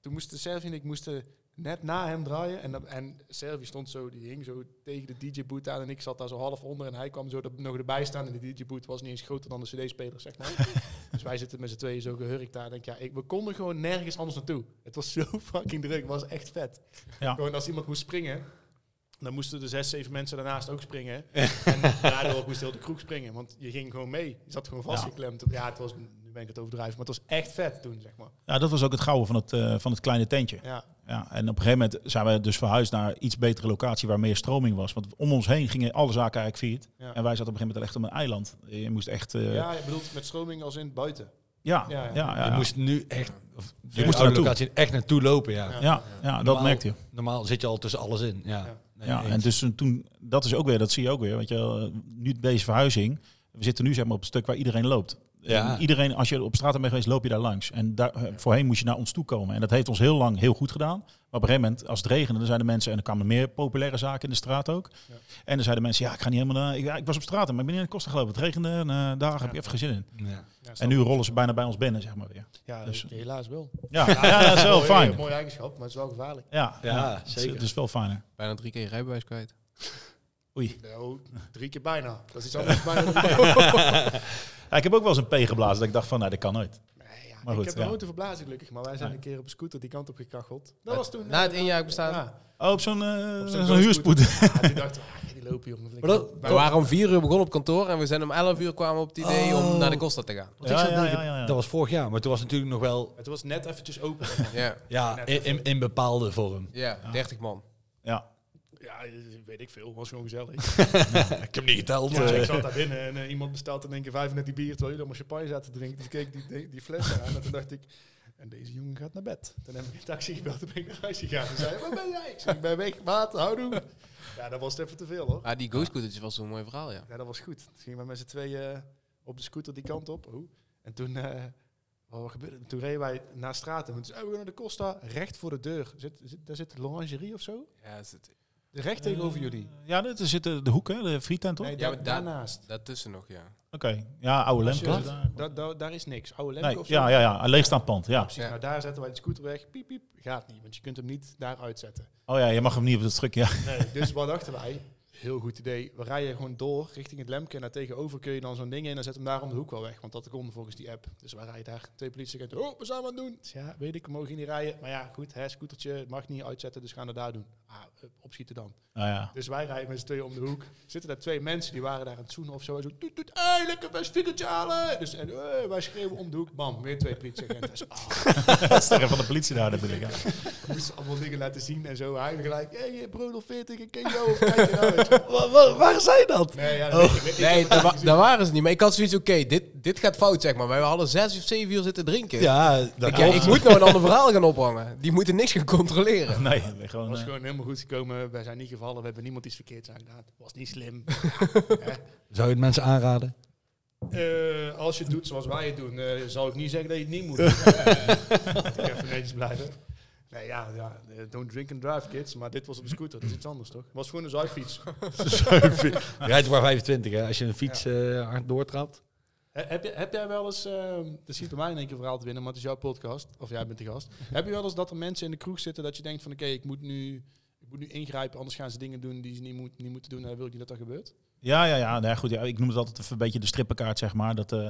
Toen moesten Servi en ik moesten net na hem draaien. En, en Servi stond zo, die hing zo tegen de DJ-boot aan. En ik zat daar zo half onder. En hij kwam zo er nog erbij staan. En de DJ-boot was niet eens groter dan de CD-speler, zeg maar. dus wij zitten met z'n tweeën zo gehurkt daar. En denk, ja, ik, we konden gewoon nergens anders naartoe. Het was zo fucking druk. Het was echt vet. Ja. Gewoon als iemand moest springen. Dan moesten de zes, zeven mensen daarnaast ook springen. en daardoor moest heel de kroeg springen. Want je ging gewoon mee. Je zat gewoon vastgeklemd. Ja, het was, ben ik het overdrijven, maar het was echt vet toen, zeg maar. Ja, dat was ook het gouden van het, eh, van het kleine tentje. Ja, Ja, en op een gegeven moment zijn we dus verhuisd naar iets betere locatie waar meer stroming was. Want om ons heen gingen alle zaken eigenlijk failliet. ja. En wij zaten op een gegeven moment echt op een eiland. Je moest echt... eh, ja, je bedoelt met stroming als in buiten. ja, Ja, ja. ja. ja, Je moest nu echt... Of, Je je moest er naartoe. locatie echt naartoe lopen, ja. Ja. Ja, ja, dat merkte je. Normaal zit je al tussen alles in. Ja, Ja. Nee, Ja, eens. en dus toen, dat is ook weer, dat zie je ook weer. Want je, eh, nu deze verhuizing, we zitten nu zeg maar op het stuk waar iedereen loopt. Ja. En iedereen, als je op straat bent geweest, loop je daar langs. En daar, eh, voorheen moest je naar ons toe komen. En dat heeft ons heel lang heel goed gedaan. Maar op een gegeven moment, als het regende, dan zeiden mensen, en er kwamen meer populaire zaken in de straat ook. Ja. En dan zeiden mensen, ja, ik ga niet helemaal naar, ik, ja, ik was op straat, maar ik ben niet in de kosten gelopen. Het regende en eh, daar heb ik even geen zin in. Ja. Ja, En nu rollen ze bijna bij ons binnen, zeg maar weer. Ja, dus- helaas wel. Ja, dat is wel Mooie- fijn. Mooie eigenschap, maar het is wel gevaarlijk. Ja, Ja, ja, het is- zeker. Het is wel fijner. Bijna drie keer je rijbewijs kwijt. Oei. Nou, drie keer bijna. Dat is iets anders bijna. Ja, ik heb ook wel eens een P geblazen dat ik dacht van, nou, dat kan nooit. Nee, ja, Maar ik goed, heb ja. nog nooit te verblazen gelukkig, maar wij zijn een keer op een scooter die kant op gekacheld. Dat was toen... Na het eh, eenjarig bestaan. Ja, Oh, op zo'n eh, zo'n huurspoed. Dachten we, ah, die lopen jongen. Dat- We waren om vier uur begonnen op kantoor en we zijn om elf uur kwamen op het idee Oh. om naar de Costa te gaan. Want ik Ja, zat ja, denken, ja, ja, ja. Dat was vorig jaar, maar toen was het natuurlijk nog wel Het was net eventjes open. Ja, ja, in, in, in bepaalde vorm. ja 30 man. Ja. Ja, weet ik veel. Was gewoon gezellig. Ik heb niet geteld. Ja, eh. ik zat daar binnen en eh, iemand bestelt in één keer 35 bier terwijl jullie allemaal champagne zaten te drinken. Dus ik keek die, die, die fles aan en toen dacht ik, en deze jongen gaat naar bed. Toen heb ik een taxi gebeld en ben ik naar huis gegaan. Toen zei waar ben jij? Ik zei, ik ben weg, maat, houdoe. Ja, dat was even te veel hoor. Ah, die ghost scootertjes was zo'n mooi verhaal, ja. Ja, dat was goed. Toen gingen we met z'n tweeën eh, op de scooter die kant op. Oh. En toen, eh, wat gebeurde? Toen reden wij naar straat en toen zeiden we gaan naar de Costa, recht voor de deur. Zit, zit, daar zit de Lorangerie of zo? Ja, het, Recht tegenover jullie. Ja, er zit de, de hoek, hè, de frietent, toch? Nee, Ja, maar daarnaast. daartussen nog, ja. Oké. Ja, oude Als je- Lemke. Daar is niks. Oude Lemke Nee, of zo? ja, ja, ja, een leegstaand pand, ja. Precies, Ja. nou daar zetten wij de scooter weg. Piep, piep. Gaat niet, want je kunt hem niet daar uitzetten. Oh ja, je mag hem niet op het stuk, ja. Nee. dus wat dachten wij? Heel goed idee. We rijden gewoon door richting het Lemke. En daar tegenover kun je dan zo'n ding in. En zet hem daar om de hoek wel weg. Want dat kon volgens die app. Dus wij rijden daar. Twee politieagenten. Oh, we zijn aan het doen. Dus ja, weet ik, we mogen hier niet rijden. Maar ja, goed, hè, scootertje mag niet uitzetten. Dus gaan we daar doen. Ah, eh, opschieten dan. Nou ja. Dus wij rijden met z'n tweeën om de hoek. Zitten daar twee mensen, die waren daar aan het zoenen of zo. En zo, toet, toet, hey, lekker best stickertje halen. Dus en, eh, wij schreeuwen om de hoek. Bam, weer twee politieagenten. Dus, ah, Dat is tegen van de politie daar natuurlijk. Ja. moesten allemaal dingen laten zien en zo. Hij gelijk, hey, Brodel 40, ik ken jou. Of kijk je nou, weet je. Wa- wa- waar zijn dat? Nee, ja, dat weet- ik Nee, daar, wa- waren ze niet. Maar ik had zoiets, oké, dit, dit gaat fout, zeg maar. Wij hadden zes of zeven uur zitten drinken. Ja, dat ik, ja, ik klopt. moet nou een ander verhaal gaan ophangen. Die moeten niks gaan controleren. Nee, we Het gewoon... was eh, gewoon helemaal goed gekomen. Wij zijn niet gevallen. We hebben niemand iets verkeerds aangedaan. Het was niet slim. Zou je het mensen aanraden? eh, als je het doet zoals wij het doen, eh, zal ik niet zeggen dat je het niet moet doen. Ik even netjes blijven. Nee, ja, ja, eh, don't drink and drive, kids. Maar dit was op een scooter, dat is iets anders, toch? Het was gewoon een zuidfiets. Rijdt maar 25 hè, als je een fiets eh, hard doortrapt. He- Heb, je, heb jij wel eens, uh, dat ziet bij mij in één keer verhaal te winnen, maar het is jouw podcast, of jij bent de gast. heb je wel eens dat er mensen in de kroeg zitten dat je denkt van oké, ik moet nu ik moet nu ingrijpen, anders gaan ze dingen doen die ze niet, moet, niet moeten doen en dan wil ik niet dat dat gebeurt? Ja, ja, ja. Nou ja, goed, ja. Ik noem het altijd even een beetje de strippenkaart, zeg maar. Dat, eh,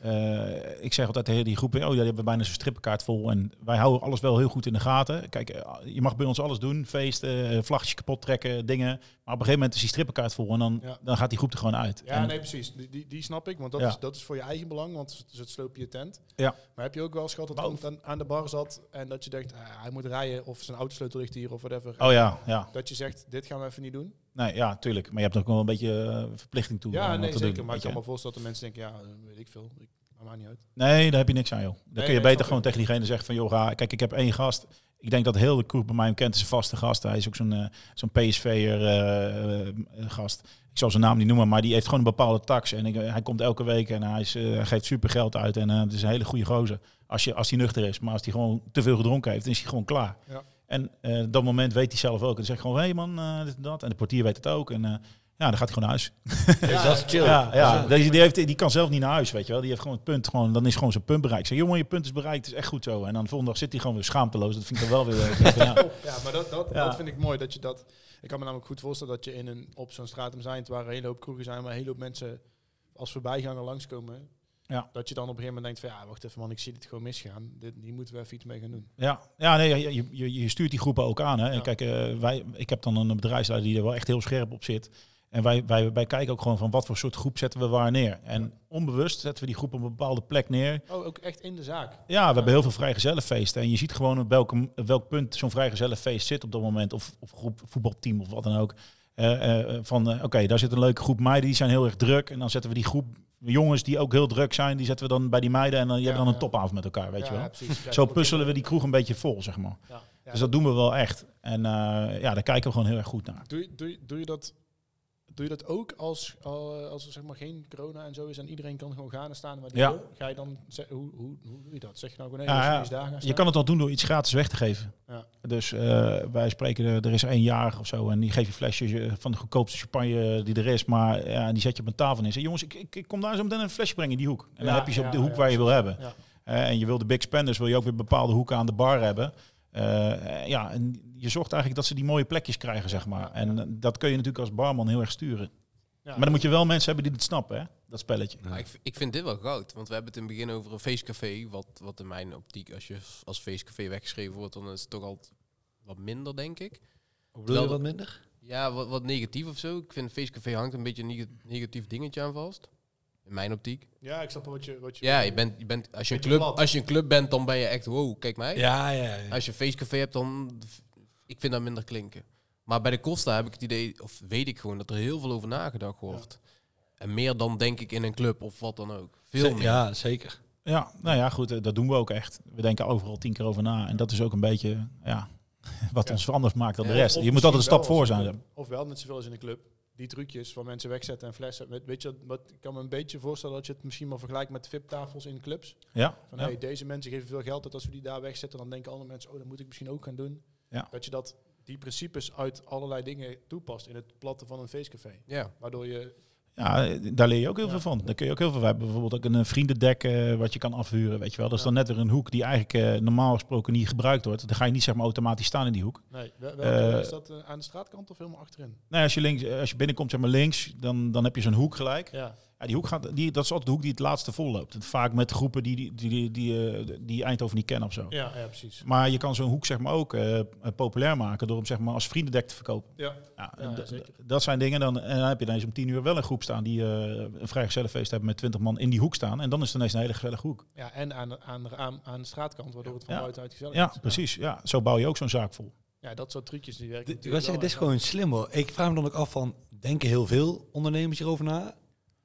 eh, ik zeg altijd tegen die groepen, oh ja, die hebben bijna zo'n strippenkaart vol. En wij houden alles wel heel goed in de gaten. Kijk, eh, je mag bij ons alles doen. Feesten, eh, vlaggetjes kapot trekken, dingen. Maar op een gegeven moment is die strippenkaart vol en dan, Ja. dan gaat die groep er gewoon uit. Ja, En- nee, precies. Die, die, die snap ik, want dat, Ja. is, dat is voor je eigen belang, want het sloop je tent. Ja. Maar heb je ook wel eens gehad dat iemand aan, aan de bar zat en dat je denkt, ah, hij moet rijden of zijn autosleutel ligt hier of whatever. Oh ja, ja. Dat je zegt, dit gaan we even niet doen. Nee, ja, tuurlijk. Maar je hebt ook wel een beetje eh, verplichting toe. om ja, nee, te zeker. doen, maar ik kan me voorstellen dat de mensen denken, ja, eh, weet ik veel. Ik, maakt niet uit. Nee, daar heb je niks aan, joh. Dan Nee, kun je nee, beter gewoon tegen diegene zeggen van, joh, ga, kijk, ik heb één gast. Ik denk dat heel de kroeg bij mij hem kent, is een vaste gast. Hij is ook zo'n eh, zo'n PSV'er eh, gast. Ik zal zijn naam niet noemen, maar die heeft gewoon een bepaalde tax. En ik, hij komt elke week en hij, is, hij geeft super geld uit. En het is een hele goede gozer als, je, als hij nuchter is. Maar als hij gewoon te veel gedronken heeft, dan is hij gewoon klaar. Ja. En eh, dat moment weet hij zelf ook. En dan zegt gewoon, hé hey man, eh, dit en dat. En de portier weet het ook. En eh, ja, dan gaat hij gewoon naar huis. Dus dat is chill. Ja, ja. Ja. Deze, die, heeft, die kan zelf niet naar huis, weet je wel. Die heeft gewoon het punt, gewoon, dan is gewoon zijn punt bereikt. Ik zeg, jongen, je punt is bereikt, het is echt goed zo. En dan de volgende dag zit hij gewoon weer schaamteloos. Dat vind ik dan wel weer... ja. Ja, maar dat, dat, Ja. dat vind ik mooi, dat je dat... Ik kan me namelijk goed voorstellen dat je in een, op zo'n stratum zijn, waar een hele hoop kroegen zijn, waar een hele hoop mensen als voorbijganger langskomen, Ja. dat je dan op een gegeven moment denkt van, ja, wacht even man, ik zie dit gewoon misgaan. Dit, hier moeten we even iets mee gaan doen. Ja, ja nee, je, je- je, stuurt die groepen ook aan. Hè. Ja. Kijk, eh, wij, ik heb dan een bedrijfsleider die er wel echt heel scherp op zit. En wij, wij, wij kijken ook gewoon van wat voor soort groep zetten we waar neer. En onbewust zetten we die groep op een bepaalde plek neer. Oh, ook echt in de zaak. Ja, we hebben heel veel vrijgezellenfeesten. En je ziet gewoon op, welke, op welk punt zo'n vrijgezellenfeest zit op dat moment. Of, of groep, voetbalteam of wat dan ook. Eh, eh, van, oké, daar zit een leuke groep meiden, die zijn heel erg druk. En dan zetten we die groep jongens die ook heel druk zijn, die zetten we dan bij die meiden. En dan je Ja, hebt dan een ja. topavond met elkaar, weet ja, je wel. Zo puzzelen we die kroeg een beetje vol, zeg maar. Ja, ja, Dus dat doen we wel echt. En eh, ja, daar kijken we gewoon heel erg goed naar. Doe, je- doe, je- doe je dat... Doe je dat ook als, al- als er zeg maar geen corona en zo is en iedereen kan gewoon gaan en staan waar die Ja. wil? Ga je dan, hoe, hoe, hoe doe je dat? Zeg je nou gewoon Ja, nee, ja. Je kan het al doen door iets gratis weg te geven. Ja. Dus eh, wij spreken, er er is één jaar of zo en die geef je flesjes eh, van de goedkoopste champagne die er is. Maar ja, die zet je op een tafel en zeg jongens, ik, ik, ik kom daar zo meteen een flesje brengen in die hoek. En dan heb je ze op de hoek waar je wil hebben. Eh, en je wil de big spenders, wil je ook weer bepaalde hoeken aan de bar hebben. Eh, ja, en je zorgt eigenlijk dat ze die mooie plekjes krijgen, zeg maar. Ja, ja. En dat kun je natuurlijk als barman heel erg sturen. Ja. Maar dan moet je wel mensen hebben die het snappen, hè? dat spelletje. Maar ik, ik vind dit wel goud, want we hebben het in het begin over een feestcafé. Wat, wat in mijn optiek, als je als feestcafé weggeschreven wordt, dan is het toch altijd wat minder, denk ik. Hoe bedoel je wat minder? Ja, wat, wat negatief of zo. Ik vind feestcafé hangt een beetje een neg- negatief dingetje aan vast. In mijn optiek. Ja, ik snap wat je... Wat je Ja, je bent, je bent, als, je een club, plat. als je een club bent, dan ben je echt, wow, kijk mij. Ja, ja, ja. Als je een feestcafé hebt, dan... Ik vind dat minder klinken. Maar bij de Costa heb ik het idee, of weet ik gewoon, dat er heel veel over nagedacht wordt. En meer dan denk ik in een club of wat dan ook. Veel meer. Ja, zeker. Ja, nou ja, goed, eh, dat doen we ook echt. We denken overal tien keer over na. En dat is ook een beetje ja, wat Ja. ons anders maakt dan de rest. je moet altijd een stap voor zijn. een club. Of wel net zoveel als in de club. Die trucjes van mensen wegzetten en flessen. Met, weet je, wat, ik kan me een beetje voorstellen dat je het misschien wel vergelijkt met VIP-tafels in clubs. Ja, Van ja. hey, deze mensen geven veel geld uit. Als we die daar wegzetten, dan denken andere mensen, oh, dat moet ik misschien ook gaan doen. Ja. Dat je dat, die principes uit allerlei dingen toepast in het platten van een feestcafé. Ja. Waardoor je... ja, daar leer je ook heel Ja. veel van. Daar kun je ook heel veel. We hebben bijvoorbeeld ook een eh, vriendendek eh, wat je kan afhuren. Weet je wel. Dat is Ja. dan net weer een hoek die eigenlijk eh, normaal gesproken niet gebruikt wordt. Dan ga je niet zeg maar automatisch staan in die hoek. Nee, wel, is dat aan de straatkant of helemaal achterin? Nee, als je, links, als je binnenkomt zeg maar links, dan, dan heb je zo'n hoek gelijk. Ja. Ja, die hoek gaat, die, dat is altijd de hoek die het laatste vol loopt. Vaak met groepen die, die, die, die, eh, die Eindhoven niet kennen of zo. Ja, ja, precies. Maar je kan zo'n hoek zeg maar ook eh, eh, populair maken door hem zeg maar als vriendendek te verkopen. Ja. Ja, Ja, zeker. dat zijn dingen. Dan, en dan heb je ineens om tien uur wel een groep staan die eh, een vrij gezellig feest hebben met twintig man in die hoek staan. En dan is het ineens een hele gezellige hoek. ja, en aan, de- aan, de- aan, aan de straatkant, waardoor het van Ja. buitenuit gezellig Ja, is. precies. Ja, zo bouw je ook zo'n zaak vol. Ja, dat soort trucjes die werken Dit, is gewoon slim hoor. Ik vraag me dan ook af van, denken heel veel ondernemers hierover na?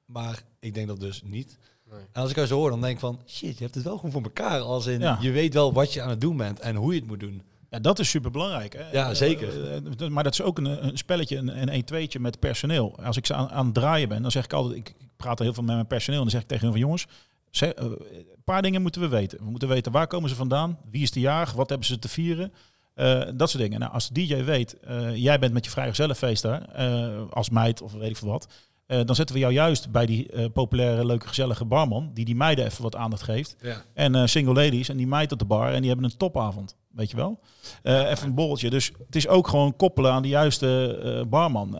Maar ik denk dat dus niet. Nee. En als ik jou zo hoor, dan denk ik van, shit, je hebt het wel gewoon voor elkaar. Als in, Ja. je weet wel wat je aan het doen bent en hoe je het moet doen. Ja, dat is super belangrijk. Hè? Ja, zeker. Eh, eh, maar dat is ook een, een spelletje, een, een 1-2'tje met personeel. Als ik ze aan, aan het draaien ben, dan zeg ik altijd, ik, praat er heel veel met mijn personeel en dan zeg ik tegen hun van jongens, zeg, eh, een paar dingen moeten we weten. We moeten weten waar komen ze vandaan, wie is de jaar, wat hebben ze te vieren. Eh, dat soort dingen. Nou, als de DJ weet, eh, jij bent met je vrijgezellenfeest daar, eh, als meid of weet ik veel wat. Eh, dan zetten we jou juist bij die eh, populaire, leuke, gezellige barman. Die die meiden even wat aandacht geeft. Ja. En eh, single ladies en die meid op de bar. En die hebben een topavond. Weet je wel? Even een borreltje. Dus het is ook gewoon koppelen aan de juiste barman.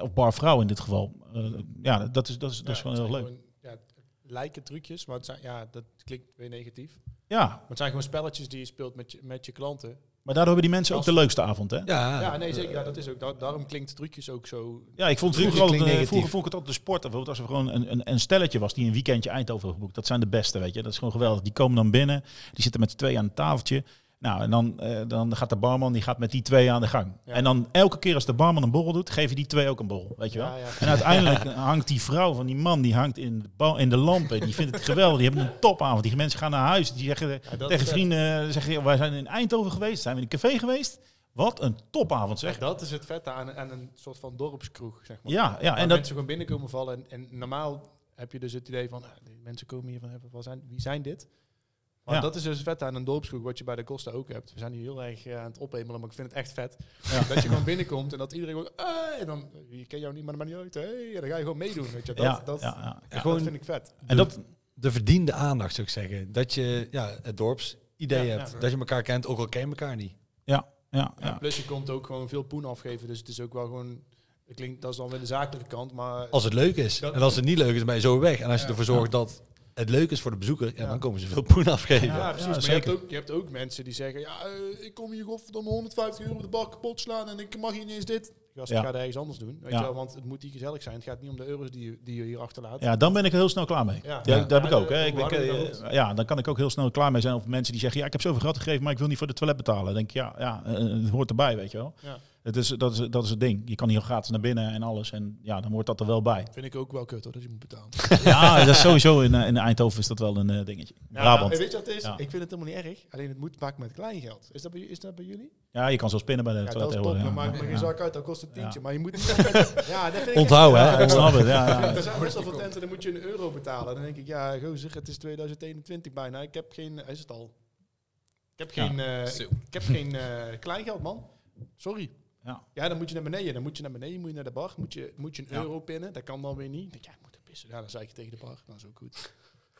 of barvrouw in dit geval. Ja, dat is, dat is, dat is gewoon heel leuk. gewoon, ja, het lijken trucjes, maar het zijn, ja, dat klinkt weer negatief. Ja, Maar het zijn gewoon spelletjes die je speelt met je, met je klanten. Maar daardoor hebben die mensen ook de leukste avond. Hè? Ja, Ja, nee, zeker. Ja, dat is ook. da- daarom klinkt trucjes ook zo. Ja, ik vond vroeger, eh, negatief. vroeger vond ik het altijd de sport. Bijvoorbeeld als er gewoon een, een, een stelletje was die een weekendje Eindhoven geboekt. Dat zijn de beste, weet je. Dat is gewoon geweldig. Die komen dan binnen, die zitten met z'n tweeën aan een tafeltje. Nou, en dan, eh, dan gaat de barman, die gaat met die twee aan de gang. Ja. En dan elke keer als de barman een borrel doet, geven die twee ook een borrel, weet je wel. Ja, ja. En uiteindelijk hangt die vrouw van die man, die hangt in de, in de lampen. Die vindt het geweldig. Die hebben een topavond. Die mensen gaan naar huis. Die zeggen tegen vrienden, eh, zeggen, wij zijn in Eindhoven geweest, zijn we in een café geweest. Wat een topavond zeg. Dat is het vette aan, aan een soort van dorpskroeg, zeg maar. Ja, ja Waar en dat, mensen gewoon binnenkomen vallen. En, en normaal heb je dus het idee van, ah, mensen komen hier van, wat zijn, wie zijn dit? Maar Ja. dat is dus vet aan een dorpskroeg, wat je bij de Costa ook hebt. We zijn hier heel erg eh, aan het ophemelen, maar ik vind het echt vet. Ja. Dat je gewoon binnenkomt en dat iedereen gewoon, ah, en dan, je ken jou niet, maar dat maakt niet uit. Hey, en dan ga je gewoon meedoen, weet je. Dat, ja, dat, ja, ja. ja, Gewoon- dat vind ik vet. En dat, de verdiende aandacht zou ik zeggen. Dat je ja, het dorps idee Ja, hebt. ja. Dat je elkaar kent, ook al ken je elkaar niet. ja, ja, Ja, plus je komt ook gewoon veel poen afgeven, dus het is ook wel gewoon, het klinkt, dat is dan weer de zakelijke kant, maar Als het leuk is. Dat- en als het niet leuk is, dan ben je zo weg. En als je Ja. ervoor zorgt dat het leuk is voor de bezoeker, ja, Ja. dan komen ze veel poen afgeven. Ja, precies. Ja, maar je hebt, ook, je hebt ook mensen die zeggen, ja, eh, ik kom hier godverdomme 150 euro de bar kapot slaan en ik mag hier niet eens dit. Gast, Ja. ik ga er ergens anders doen. Weet Ja. je wel, want het moet hier gezellig zijn. Het gaat niet om de euro's die je, die je hier achterlaat. Ja, dan ben ik er heel snel klaar mee. Ja. Ja, Ja. dat heb ik ook. Hè. Ik ben, eh, ja, dan kan ik ook heel snel klaar mee zijn. Of mensen die zeggen, ja, ik heb zoveel geld gegeven, maar ik wil niet voor de toilet betalen. Dan denk ik, ja, ja eh, het hoort erbij, weet je wel. Ja. Het is, dat, is, dat is het ding. Je kan hier gratis naar binnen en alles. En ja, dan hoort dat er wel bij. Vind ik ook wel kut hoor, dat je moet betalen. Ja, dat is sowieso in, eh, in Eindhoven is dat wel een eh, dingetje. Brabant. Ja, weet je wat het is? Ja. Ik vind het helemaal niet erg. Alleen het moet vaak met kleingeld. Is dat bij, is dat bij jullie? Ja, je kan zo spinnen bij de Ja, dat is top. Ja. me geen Ja. zak uit, dan kost een tientje. Ja. Maar je moet niet... ja, dat vind ik Onthouden, hè? Ja, ik snap het. Ja, ja. Er zijn best wel veel tenten, dan moet je een euro betalen. Dan denk ik, ja, gozer, het is 2021 bijna. Ik heb geen... Is het al? Ik heb geen, eh, ik heb geen eh, kleingeld, man. Sorry. Ja. Ja, dan moet je naar beneden. Dan moet je naar beneden, moet je naar de bar. Moet je, moet je een Ja. euro pinnen. Dat kan dan weer niet. Dan denk ik, ja, ik moet er pissen. Ja, dan zei ik tegen de bar. Dan is ook goed.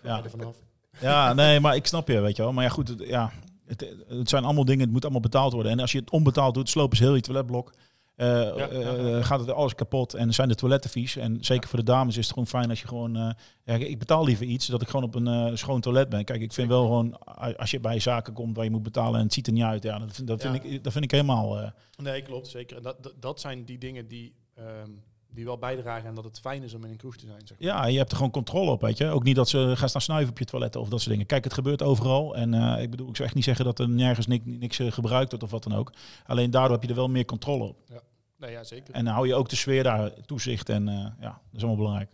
Ja. Ja. er vanaf. Ja, nee, maar ik snap je, weet je wel. Maar ja, goed, het, ja, het, het zijn allemaal dingen, het moet allemaal betaald worden. En als je het onbetaald doet, slopen ze heel je toiletblok. Eh, ja, eh, ja. gaat het alles kapot en zijn de toiletten vies. En zeker voor de dames is het gewoon fijn als je gewoon... eh, ik betaal liever iets, dat ik gewoon op een eh, schoon toilet ben. Kijk, ik vind wel gewoon, als je bij zaken komt waar je moet betalen en het ziet er niet uit. Ja, dat, vind- dat, vind, ik, dat vind ik helemaal... eh, Nee, klopt. Zeker. En dat, dat, dat zijn die dingen die, ehm, die wel bijdragen aan dat het fijn is om in een kroeg te zijn. Zeg maar. Ja, je hebt er gewoon controle op, weet je. Ook niet dat ze gaan staan snuiven op je toiletten of dat soort dingen. Kijk, het gebeurt overal. En eh, ik bedoel, ik zou echt niet zeggen dat er nergens niks, niks eh, gebruikt wordt of wat dan ook. Alleen daardoor heb je er wel meer controle op. Nee, ja, zeker. En dan hou je ook de sfeer daar, toezicht en eh, ja, dat is allemaal belangrijk.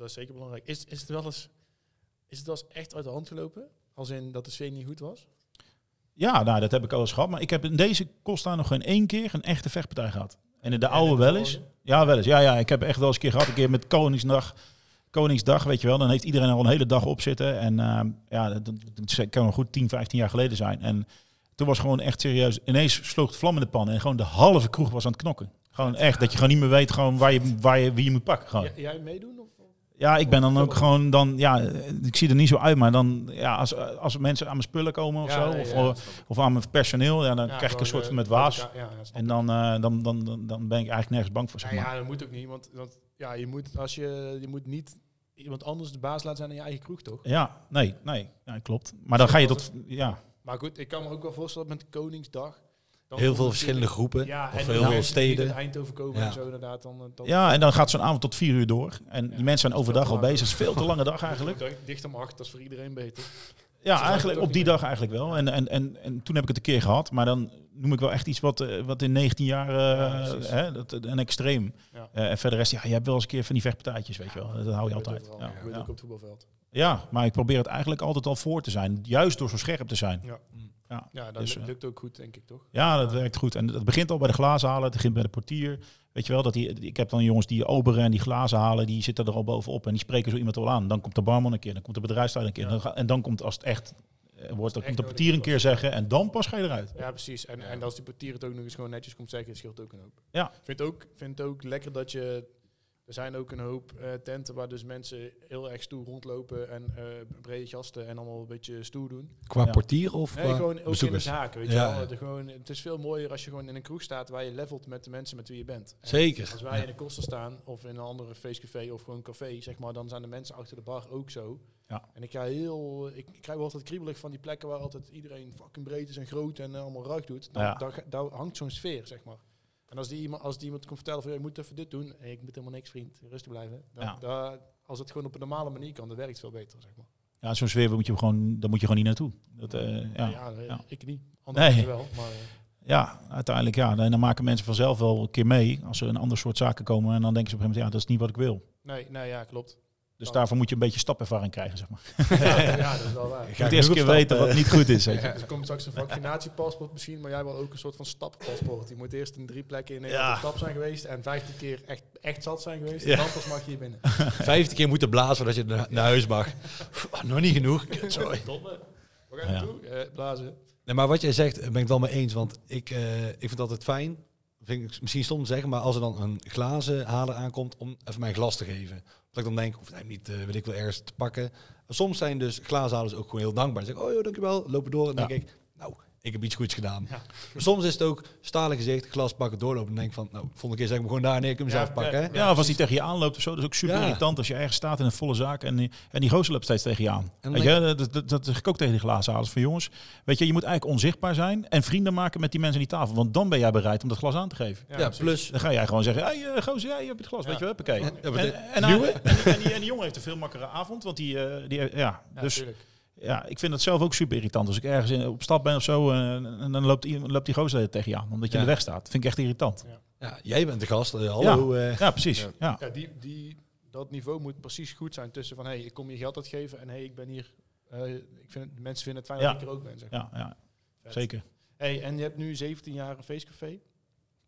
Dat is zeker belangrijk. Is, is, het wel eens, is het wel eens echt uit de hand gelopen? Als in dat de sfeer niet goed was? Ja, nou, dat heb ik al eens gehad. Maar ik heb in deze Costa nog geen één keer een echte vechtpartij gehad. En in de oude de wel eens. Ja, wel eens. Ja, ja, ik heb echt wel eens een keer gehad. Een keer met Koningsdag. Koningsdag, weet je wel. Dan heeft iedereen al een hele dag op zitten. En eh, ja, dat, kan wel goed 10, 15 jaar geleden zijn. En toen was gewoon echt serieus. Ineens sloeg het vlam in de pan. En gewoon de halve kroeg was aan het knokken. Gewoon echt. Dat je gewoon niet meer weet gewoon waar je, waar je, wie je moet pakken. Gewoon. Jij meedoen? Of? Ja, ik ben dan ook gewoon dan, ja, ik zie er niet zo uit, maar dan, ja, als, als mensen aan mijn spullen komen of Ja, zo, nee, of, ja, of, aan mijn personeel, ja, dan Ja, krijg ik een soort van eh, met waas. En dan, eh, dan, dan, dan, dan ben ik eigenlijk nergens bang voor, zeg Ja, maar. ja, dat moet ook niet. Want, want ja, je moet, als je, je moet niet iemand anders de baas laten zijn in je eigen kroeg, toch? Ja, nee, nee, ja, klopt. Maar dan ga je tot, ja, Maar goed, ik kan me ook wel voorstellen met Koningsdag. Dan Heel veel verschillende groepen. Ja, of en heel dan veel steden. Eindhoven komen Ja. en zo inderdaad. Dan, eh, dan ja, en dan gaat zo'n avond tot vier uur door. En die mensen zijn overdag al bezig. Het is veel te lange dag eigenlijk. Dicht- om acht, dat is voor iedereen beter. Ja, eigenlijk op die dag eigenlijk wel. En, en, en, en toen heb ik het een keer gehad, maar dan noem ik wel echt iets wat, eh, wat in 19 jaar, eh, Ja, hè, dat, een extreem. Ja. Eh, en verder rest, ja, je hebt wel eens een keer van die vechtpartijtjes, weet je wel. Dat hou je altijd. overal. Ja, ook op het voetbalveld. Ja, maar ik probeer het eigenlijk altijd al voor te zijn. Juist door zo scherp te zijn. Ja. Ja, Ja, dat Dus, eh, lukt ook goed, denk ik, toch? Ja, dat werkt goed. En dat begint al bij de glazen halen. Het begint bij de portier. Weet je wel, dat die, ik heb dan jongens die oberen en die glazen halen. Die zitten er al bovenop en die spreken zo iemand wel aan. Dan komt de barman een keer, dan komt de bedrijfsleider een keer. Ja. Dan ga- en dan komt, als het echt eh, wordt, dan komt de portier een keer zeggen. En dan pas ga je eruit. Ja, precies. En, en als die portier het ook nog eens gewoon netjes komt zeggen, scheelt ook een hoop. Ja. Ik vind het ook, vind het ook lekker dat je... Er zijn ook een hoop eh, tenten waar dus mensen heel erg stoer rondlopen en eh brede gasten en allemaal een beetje stoer doen. Qua Ja. portier of Nee, qua gewoon ook in bezoekers? het haken, weet Ja, je wel. De, gewoon, het is veel mooier als je gewoon in een kroeg staat waar je levelt met de mensen met wie je bent. En Zeker. Als wij Ja. in een koster staan of in een andere feestcafé of gewoon café, zeg maar, dan zijn de mensen achter de bar ook zo. Ja. En ik ga heel, ik, ik krijg wel altijd kriebelig van die plekken waar altijd iedereen fucking breed is en groot en eh, allemaal ruig doet. Dan, Ja. daar, ga- daar hangt zo'n sfeer, zeg maar. En als die iemand, als die iemand komt vertellen van, je moet even dit doen, hey, ik moet helemaal niks, vriend, rustig blijven. Dan, Ja. daar- als het gewoon op een normale manier kan, dan werkt het veel beter, zeg maar. Ja, zo'n sfeer moet je gewoon, daar moet je gewoon niet naartoe. Dat, eh, ja. ja, ja. ik niet. Anderen Nee. mensen wel, maar... eh, ja, uiteindelijk ja. En dan maken mensen vanzelf wel een keer mee. Als er een ander soort zaken komen. En dan denken ze op een gegeven moment, ja, dat is niet wat ik wil. nee, nee, ja, klopt. Dus Ja. daarvoor moet je een beetje stapervaring krijgen, zeg maar. ja, ja, dat is wel waar. Je Ga moet eerst een keer weten wat niet goed is. Weet je. Er komt straks een vaccinatiepaspoort misschien, maar jij wil ook een soort van stappaspoort. Je moet eerst in drie plekken in Ja. Nederland op stap zijn geweest en vijftien keer echt, echt zat zijn geweest. Ja. En dan pas mag je hier binnen. Vijftien keer moeten blazen voordat je naar, naar huis mag. Nog niet genoeg. Sorry. Domme. We gaan Ja. naartoe. Eh, blazen. Nee, maar wat jij zegt, ben ik het wel mee eens. Want ik, eh, ik vind het altijd fijn. Vind ik misschien stom te zeggen, maar als er dan een glazen haler aankomt om even mijn glas te geven. Dat ik dan denk, hoeft hij niet, eh weet ik wel, ergens te pakken. Soms zijn dus glazenhalers ook gewoon heel dankbaar. Ze zeggen, oh joh, dankjewel, lopen door. En dan Ja. denk ik, nou, ik heb iets goeds gedaan. Ja. Soms is het ook stalen gezicht, glas pakken, doorlopen. En denk van, nou, volgende keer zeg ik me gewoon daar neer, ik mezelf Ja, pakken. ja. hè. Ja, of als die tegen je aanloopt of zo. Dat is ook super Ja. irritant als je ergens staat in een volle zaak. En die, en die gozer loopt steeds tegen je aan. dan Weet je, dat, dat, dat zeg ik ook tegen die glazenhalers. Van jongens, weet je, je moet eigenlijk onzichtbaar zijn. En vrienden maken met die mensen aan die tafel. Want dan ben jij bereid om dat glas aan te geven. Ja, plus, Dan ga jij gewoon zeggen, hey, uh, gozer, jij hebt het glas, Ja. weet je wel, oké. En, en, en, die, en, en jongen heeft een veel makkere avond, want die, eh, die ja, Ja, dus tuurlijk. Ja, ik vind dat zelf ook super irritant. Als ik ergens in, op stap ben of zo, eh, en dan loopt, iemand- loopt die gozer tegen je aan, omdat je Ja. in de weg staat. Dat vind ik echt irritant. ja, jij bent de gast, eh, hallo. eh. Ja, precies. Ja. Ja. Ja, die, die, dat niveau moet precies goed zijn tussen van, hey, ik kom je geld uitgeven en hey, ik ben hier. eh, ik vind het, mensen vinden het fijn Ja. dat ik er ook ben. Zeg maar. Ja, ja, Vet. zeker. Hey, en je hebt nu 17 jaar een feestcafé.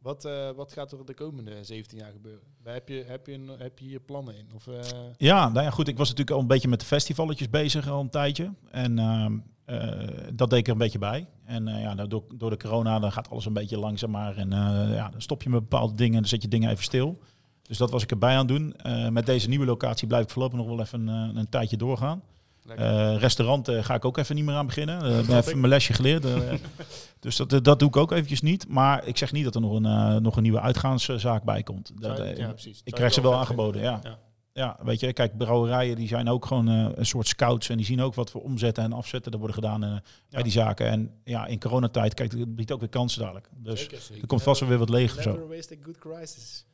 Wat, eh, wat gaat er de komende 17 jaar gebeuren? Heb je, heb je, heb je hier plannen in? Of, eh, Ja, nou ja, goed. Ik was natuurlijk al een beetje met de festivalletjes bezig al een tijdje. En ehm, eh, dat deed ik er een beetje bij. En ja, nou, door, door de corona dan gaat alles een beetje langzamer. En ja, dan stop je met bepaalde dingen en dan zet je dingen even stil. Dus dat was ik erbij aan het doen. Met deze nieuwe locatie blijf ik voorlopig nog wel even een tijdje doorgaan. Eh, restaurant eh, ga ik ook even niet meer aan beginnen. Eh, ben even mijn lesje geleerd. dus dat, dat doe ik ook eventjes niet. Maar ik zeg niet dat er nog een, nog een nieuwe uitgaanszaak bij komt. Dat, je- ja, precies. Ik krijg ze wel aangeboden, vinden? ja. ja, weet je, kijk, brouwerijen die zijn ook gewoon een soort scouts. En die zien ook wat voor omzetten en afzetten er worden gedaan eh, bij die zaken. En ja, in coronatijd, kijk, het biedt ook weer kansen dadelijk. Dus Zeker. er komt vast wel weer wat leeg of zo. Never waste a good crisis.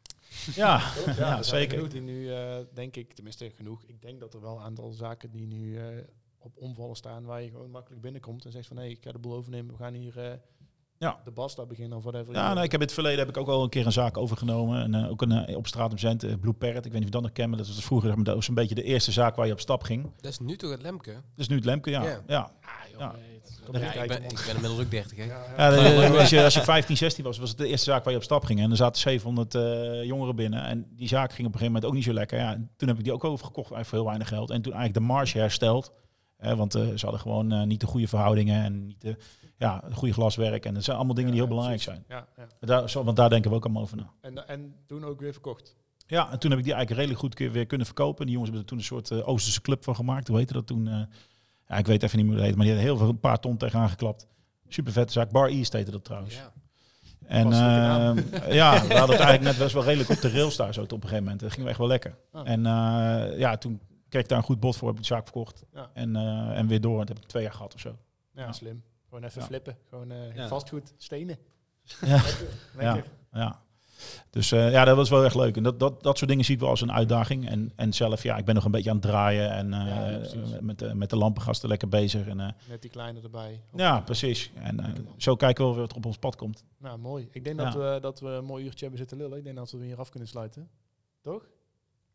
Ja, ja, er zeker. genoeg die nu, eh, denk ik, tenminste genoeg. Ik denk dat er wel een aantal zaken die nu eh, op omvallen staan, waar je gewoon makkelijk binnenkomt en zegt van, hé, ik ga de boel overnemen, we gaan hier eh, Ja. de basta beginnen of whatever. Ja, nou, ik heb in het verleden heb ik ook al een keer een zaak overgenomen. En eh, ook een, op straat op Zent, Blue Parrot. Ik weet niet of je dat nog kent, maar dat was vroeger dat was een beetje de eerste zaak waar je op stap ging. Dat is nu toch het Lemke? Dat is nu het Lemke, ja. Ja. ja. Ah, joh, Ja. nee, Ja, ik, ben, ik ben inmiddels ook 30, hè? Ja, ja. Ja, de- als, je, als je 15, 16 was, was het de eerste zaak waar je op stap ging. En er zaten 700 eh, jongeren binnen. En die zaak ging op een gegeven moment ook niet zo lekker. Ja, en toen heb ik die ook overgekocht eigenlijk voor heel weinig geld. En toen eigenlijk de marge hersteld. Eh, want eh, ze hadden gewoon eh, niet de goede verhoudingen en niet de, ja, het goede glaswerk. En dat zijn allemaal dingen die heel Ja, belangrijk zijn. Ja, ja. Daar, zo, want daar denken we ook allemaal over na. En, en toen ook weer verkocht. Ja, en toen heb ik die eigenlijk redelijk goed keer weer kunnen verkopen. Die jongens hebben er toen een soort Oosterse club van gemaakt. Hoe heette dat toen? Ja, ik weet even niet meer hoe het heet. Maar die hadden heel veel, een paar ton tegenaan geklapt. Super vette zaak. Bar East heette dat trouwens. Ja. En eh, ja, we hadden het eigenlijk net best wel redelijk op de rails daar zo op een gegeven moment. Dat ging echt wel lekker. Ah. En eh, ja, toen kreeg ik daar een goed bod voor, heb ik de zaak verkocht. Ja. En, eh, en weer door. Dat heb ik twee jaar gehad of zo. Ja, Ja. slim. Gewoon even Ja. flippen. Gewoon eh, Ja. vastgoed, stenen. Ja. Lekker. Ja. lekker. Ja. Dus eh, ja, dat was wel echt leuk. En dat, dat, dat soort dingen zie ik wel als een uitdaging. En, en zelf, ja, ik ben nog een beetje aan het draaien. En eh, Ja, precies. met, de, met de lampengasten lekker bezig. En, eh, Met die kleine erbij. ja, precies. En eh, zo kijken we wel weer wat er op ons pad komt. Nou, mooi. Ik denk Ja. dat, we, dat we een mooi uurtje hebben zitten lullen. Ik denk dat we hier af kunnen sluiten. Toch?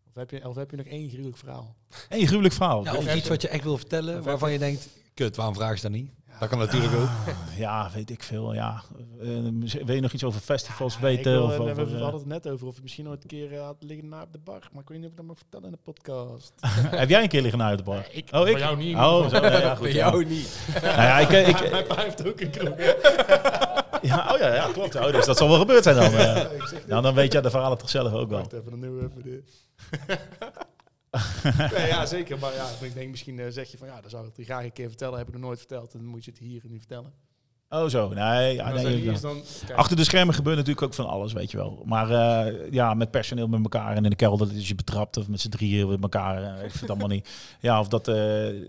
Of heb je, of heb je nog één gruwelijk verhaal? Eén gruwelijk verhaal. Ja, of iets wat je echt wil vertellen, Of waarvan je denkt, kut, waarom vraag je dat niet? Dat kan natuurlijk ook. Ja, weet ik veel. Ja. Eh, wil je nog iets over festivals Ja, weten? wil, of eh, we, over, we eh, hadden het net over of je misschien ooit een keer had liggen na op de bar. Maar ik weet niet of ik dat mag vertellen in de podcast. heb jij een keer liggen uit de bar? ik, Oh, ik? Jou niet. Oh, zo, ja, ja, goed. Bij ja. jou niet. Nou ja, ik, ik, Mijn pa heeft ook een kroeg. ja, oh ja, ja, klopt. Oh, dus dat zal wel gebeurd zijn dan. eh. Nou, dan weet jij de verhalen toch zelf ook wel. Wacht even, dan doen we even de... nee, ja, zeker. Maar ja, ik denk misschien eh, zeg je van ja, dan zou ik het graag een keer vertellen. Heb ik nog nooit verteld. En dan moet je het hier nu vertellen. Oh zo, nee. Ja, En nee, dat dan... Achter de schermen gebeurt natuurlijk ook van alles, weet je wel. Maar eh, ja, met personeel met elkaar en in de kelder is je betrapt of met z'n drieën met elkaar. eh, ik vind het allemaal niet. Ja, of dat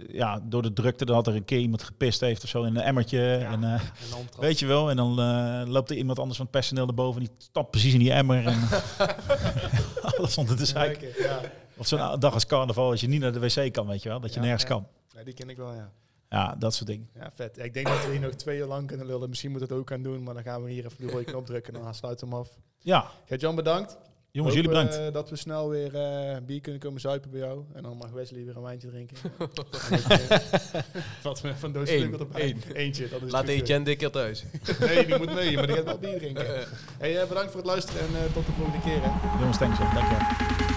ja, door de drukte dat er een keer iemand gepist heeft of zo in een emmertje. Ja. En, en weet je wel, en dan loopt er iemand anders van het personeel erboven die stapt precies in die emmer. En alles onder de. Lekker, ja. Of zo'n dag als carnaval, als je niet naar de wc kan, weet je wel. Dat je Ja, nergens ja. kan. Nee, die ken ik wel, ja. Ja, dat soort dingen. Ja, vet. Ik denk dat we hier nog twee uur lang kunnen lullen. Misschien moet het ook gaan doen, maar dan gaan we hier even de rode knop drukken en dan sluiten we hem af. Ja, Gert-Jan, bedankt. jongens, Hoop, jullie bedankt. eh, dat we snel weer eh, bier kunnen komen zuipen bij jou. En dan mag Wesley weer een wijntje drinken. Wat we van doos Eén, erbij. Eentje, dat is Laat goed. Etienne dikker thuis. Nee, die moet mee, maar die gaat wel bier drinken. Hey, eh, bedankt voor het luisteren en eh, tot de volgende keer. Hè. Jongens, thanks. hè. Dank je wel.